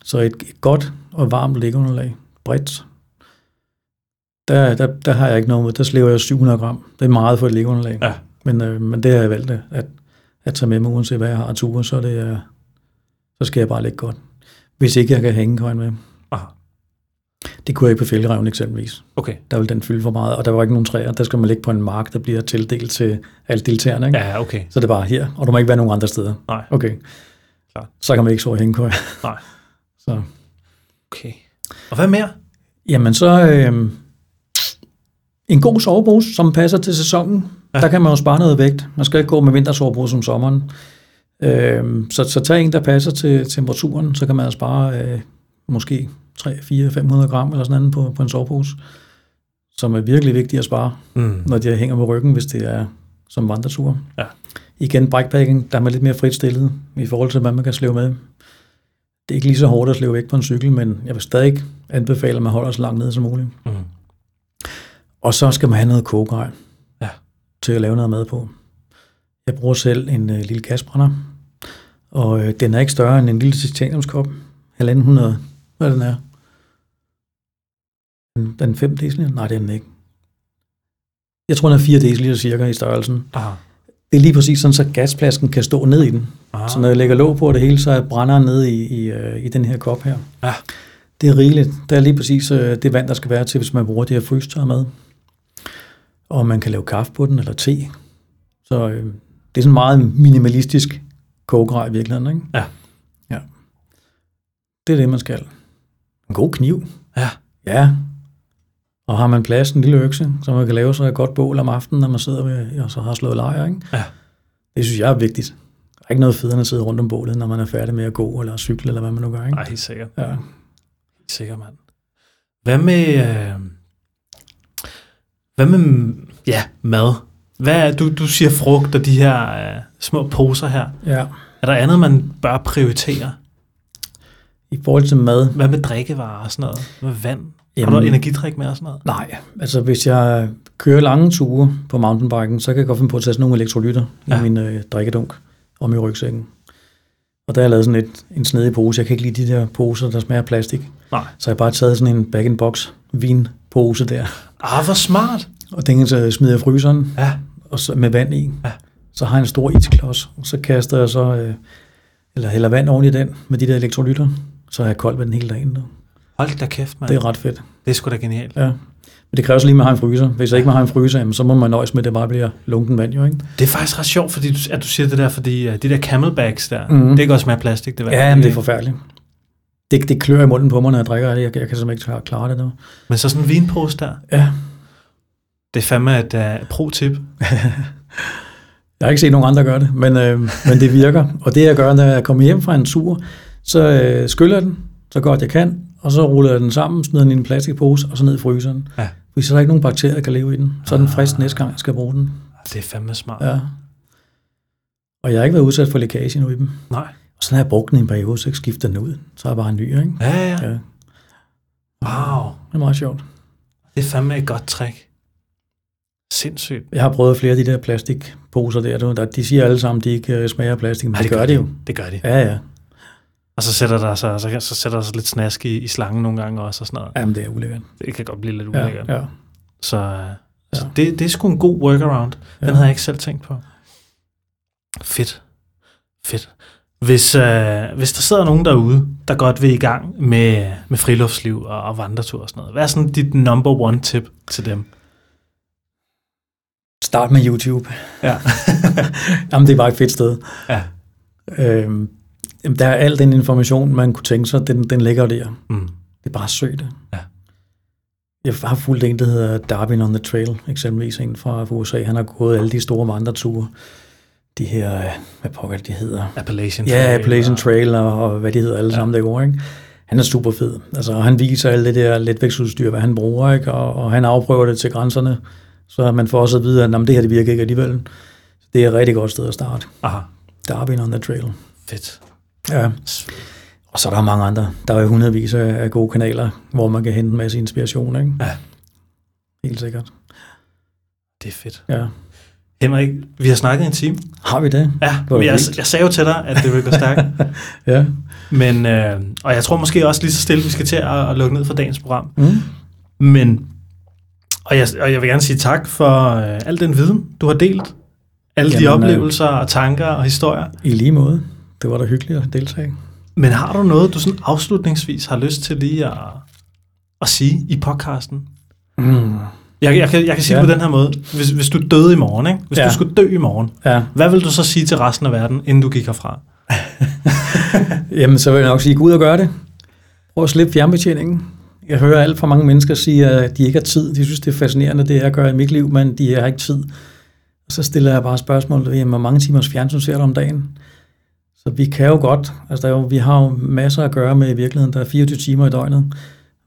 Så et, et godt og varmt liggeunderlag, bredt, der, der, der har jeg ikke noget med. Der slæver jeg 700 gram. Det er meget for et liggeunderlag. Ja. Men, øh, men det har jeg valgt at, at tage med mig, uanset hvad jeg har ture, så, er det, øh, så skal jeg bare ligge godt. Hvis ikke jeg kan hænge køjen med. Aha. Det kunne jeg ikke på fælgereven eksempelvis. Okay. Der vil den fylde for meget, og der var ikke nogen træer. Der skal man ligge på en mark, der bliver tildelt til alle deltagerne. Ikke? Ja, okay. Så det er bare her, og der må ikke være nogen andre steder. Nej. Okay. Klart. Så kan man ikke sove i hængekøj. Nej. Så. Okay. Og hvad mere? Jamen så øh, en god sovepose, som passer til sæsonen. Ja. Der kan man jo spare noget vægt. Man skal ikke gå med vintersovepose som sommeren. Øh, så, så tag en, der passer til temperaturen, så kan man spare øh, måske 3, 4, 500 gram eller sådan noget på, på en sovepose, som er virkelig vigtigt at spare, Mm. når de hænger på ryggen, hvis det er som vandretur. Ja. Igen, bikepacking, der er man lidt mere frit stillet i forhold til, hvad man kan slæve med. Det er ikke lige så hårdt at slæve væk på en cykel, men jeg vil stadig anbefale, at man holder så langt nede som muligt. Mm. Og så skal man have noget kogegrej Ja. til at lave noget mad på. Jeg bruger selv en øh, lille gasbrænder, og øh, den er ikke større end en lille titaniumskop. 1.500, hvad den er. Den- Den er 5 dl? Nej, det er den ikke. Jeg tror, den er 4 dl cirka i størrelsen. Aha. Det er lige præcis sådan, så gasflasken kan stå ned i den. Aha. Så når jeg lægger låg på det hele, så er brænderen nede i, i, øh, i den her kop her. Ja. Det er rigeligt. Der er lige præcis øh, det vand, der skal være til, hvis man bruger det her frystør med. Og man kan lave kaffe på den, eller te. Så øh, det er sådan meget minimalistisk kogegrej i virkeligheden, ikke? Ja. Ja. Det er det, man skal. En god kniv. Ja. Ja. Og har man plads, en lille økse, så man kan lave sig et godt bål om aftenen, når man sidder ved, og så har slået lejr, ikke? Ja. Det synes jeg er vigtigt. Der er ikke noget federe end at sidde rundt om bålet, når man er færdig med at gå eller cykle, eller hvad man nu gør, ikke? Nej, helt sikkert. Ja. Helt sikkert, mand. Hvad med... Øh, hvad med... Ja, mad. Hvad er, du, du siger frugt og de her øh, små poser her. ja. Er der andet, man bør prioritere? I forhold til mad, Hvad med drikkevarer og sådan noget? Hvad med vand? Har Jamen- du energidrik med og sådan noget? Nej, altså hvis jeg kører lange ture på mountainbiken, så kan jeg godt finde på at tage sådan nogle elektrolytter ja. I min øh, drikkedunk om i rygsækken. Og der har jeg lavet sådan et, en snedig pose. Jeg kan ikke lide de der poser, der smager af plastik. Nej. Så jeg har bare taget sådan en bag-in-box vinpose der. Ah, hvor smart. Og den så smider jeg fryseren Ja, og så med vand i. Ja. Så har jeg en stor isklods, og så kaster jeg så, øh, eller hælder vand oven i den med de der elektrolytter. Så er jeg kold ved den hele dagen. Der. hold da kæft, mand. Det er ret fedt. det er sgu da genialt. Ja. Men det kræver så lige, at man har en fryser. Hvis jeg ikke har en fryser, jamen, så må man nøjes med, at det bare bliver lunken vand, jo ikke? Det er faktisk ret sjovt, fordi du, at du siger det der, fordi uh, de der camelbacks der, Mhm. mm. det kan også af plastik, det vand. Ja, jamen, det er forfærdeligt. Det, det klør i munden på mig, når jeg drikker det. Jeg, jeg kan simpelthen ikke klare det nu. Men så sådan en vinpose der, Ja, det er fandme et uh, pro-tip. jeg har ikke set nogen andre gøre det, men, øh, men det virker. Og det jeg gør, når jeg kommer hjem fra en tur, så øh, skyller jeg den, så godt jeg kan, og så ruller jeg den sammen, smider den i en plastikpose, og så ned i fryseren. Ja. Hvis så er der ikke nogen bakterier, der kan leve i den, så er den frisk næste gang, jeg skal bruge den. Det er fandme smart. Ja. Og jeg har ikke været udsat for lækage nu i dem. Nej. Og så har jeg brugt den i en periode, så skifter den ud. Så er jeg bare en ny, ikke? Ja, ja. Ja. Wow. Det er meget sjovt. Det er fandme et godt trick. Sindssygt. Jeg har prøvet flere af de der plastikposer der. du. Der- De siger alle sammen, at de ikke øh, smager plastik, men Nej, det, gør de jo. Det gør de. Ja, ja. Og så sætter der sig, så, så sætter der sig lidt snask i, i slangen nogle gange også og sådan noget. Jamen, det er ulækkert. Det kan godt blive lidt Ja, ulækkert. ja. Så, øh, så Ja. det, det er sgu en god workaround. Den Ja. havde jeg ikke selv tænkt på. Fedt. Fedt. Hvis, øh, hvis der sidder nogen derude, der godt vil i gang med, med friluftsliv og, og vandretur og sådan noget, hvad er sådan dit number one tip til dem? Start med YouTube. Ja. Jamen, det er bare et fedt sted. ja. Øhm, der er al den information, man kunne tænke sig, den, den ligger der. Mm. Det er bare søg det. Ja. Jeg har fulgt en, der hedder Darwin on the Trail, eksempelvis en fra USA. Han har gået alle de store vandreture. De her, øh, hvad pokker de hedder? Appalachian Ja, Trail Appalachian og- Trail og, og hvad de hedder alle ja. sammen, der går, ikke? Han er super fed. Altså, han viser alt det der letvægtsudstyr, hvad han bruger, ikke? Og, og han afprøver det til grænserne, så man får også at vide, at "Nå, men det her det virker ikke alligevel. Det er et rigtig godt sted at starte. Aha, Darwin on the Trail. fedt. Ja. Og så er der mange andre. Der er jo hundredvis af af gode kanaler, hvor man kan hente en masse inspiration, ikke? Ja. Helt sikkert. Det er fedt. Ja. Henrik, vi har snakket en time. Har vi det? Ja, Hvor jeg, jeg sagde jo til dig, at det ville gå stærkt. Ja. Men, øh, og jeg tror måske også lige så stille, vi skal til at, at lukke ned for dagens program. Mm. Men, og jeg, og jeg vil gerne sige tak for øh, al den viden, du har delt. Alle de Jamen, øh, oplevelser og tanker og historier. I lige måde. Det var da hyggeligt at deltage. Men har du noget, du sådan afslutningsvis har lyst til lige at, at sige i podcasten? Mm. Jeg, jeg, kan, jeg kan sige Ja. det på den her måde. Hvis, hvis du døde i morgen, ikke? hvis Ja. du skulle dø i morgen, Ja. hvad vil du så sige til resten af verden, inden du gik herfra? Jamen, så vil jeg nok sige, gå ud og gør det. Prøv at slippe fjernbetjeningen. Jeg hører alt for mange mennesker sige, at de ikke har tid. De synes, det er fascinerende, det jeg gør i mit liv, men de har ikke tid. Og så stiller jeg bare spørgsmålet, jamen, hvor mange timers fjernsyn ser du om dagen? Så vi kan jo godt, altså der er jo, vi har jo masser at gøre med i virkeligheden. Der er 24 timer i døgnet.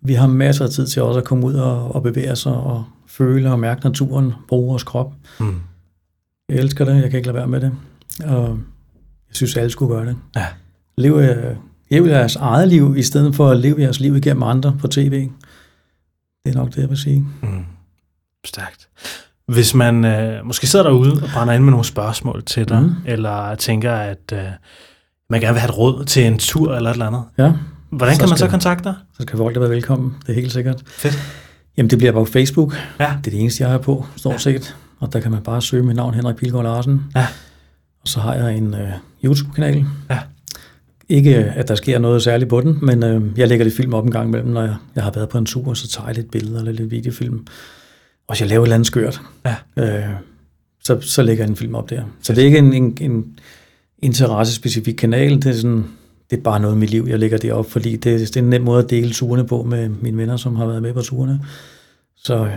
Vi har masser af tid til også at komme ud og, og bevæge os og føle og mærke naturen, bruge vores krop. Mm. Jeg elsker det, jeg kan ikke lade være med det. Og jeg synes, alle skulle gøre det. Ja. Lev, øh, lev jeres eget liv, i stedet for at leve jeres liv igennem andre på tv. Det er nok det, jeg vil sige. Mm. Stærkt. Hvis man øh, måske sidder derude og brænder ind med nogle spørgsmål til dig, Mm. eller tænker, at øh, man gerne vil have et råd til en tur eller et eller andet, Ja, hvordan Så kan man så kontakte dig? så skal folk da være velkommen. Det er helt sikkert. Fedt. Jamen, det bliver på Facebook. Ja. Det er det eneste, jeg har på, stort Ja. set. Og der kan man bare søge mit navn, Henrik Pilgaard Larsen. Ja. Og så har jeg en øh, YouTube-kanal. Ja. Ikke, at der sker noget særligt på den, men øh, jeg lægger lidt film op en gang imellem, når jeg, jeg har været på en tur, så tager jeg lidt billeder eller lidt videofilm. Og hvis jeg laver et eller andet skørt, Ja. øh, så, så lægger jeg en film op der. Så det er ikke en, en, en interessespecifik kanal, det er, sådan, det er bare noget i mit liv, jeg lægger det op, fordi det, det er en nem måde at dele turene på med mine venner, som har været med på turene. Så øh,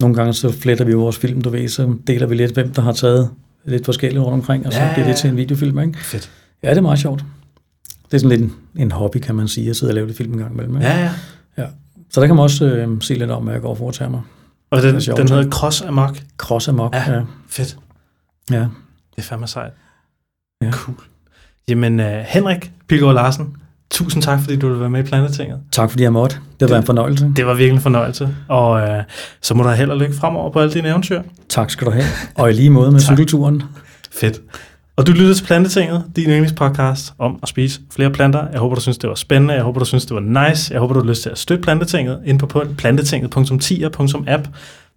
nogle gange så fletter vi vores film, du ved, så deler vi lidt, hvem der har taget lidt forskelligt rundt omkring, og så Ja, ja, bliver ja, det til en videofilm, ikke? Fedt. Ja, det er meget sjovt. Det er sådan lidt en, en hobby, kan man sige, at sidde og lave lidt film en gang imellem. ikke? Ja, ja. Så der kan man også øh, se lidt om, hvad jeg går og foretager mig. Og den, Det sjovt, den hedder Cross Amok. Cross amok. Ja. Ja. ja. Fedt. ja. Det er fandme sejt. Ja. Cool. Jamen, uh, Henrik Pilgaard Larsen, tusind tak, fordi du ville være med i Planetinget. Tak fordi jeg måtte. Det var Det- en fornøjelse. Det var virkelig en fornøjelse, og uh, så må der held og lykke fremover på alle dine eventyr. Tak skal du have. Og i lige måde med cykelturen. Fedt. Og du lytter til Plantetinget, din yndlingspodcast om at spise flere planter. Jeg håber, du synes, det var spændende. Jeg håber, du synes, det var nice. Jeg håber, du har lyst til at støtte Plantetinget ind på plantetinget.10.app.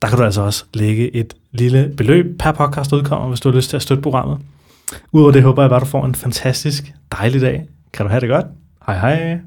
Der kan du altså også lægge et lille beløb per podcast udkommer, hvis du har lyst til at støtte programmet. Udover det håber jeg bare, du får en fantastisk dejlig dag. Kan du have det godt? Hej hej.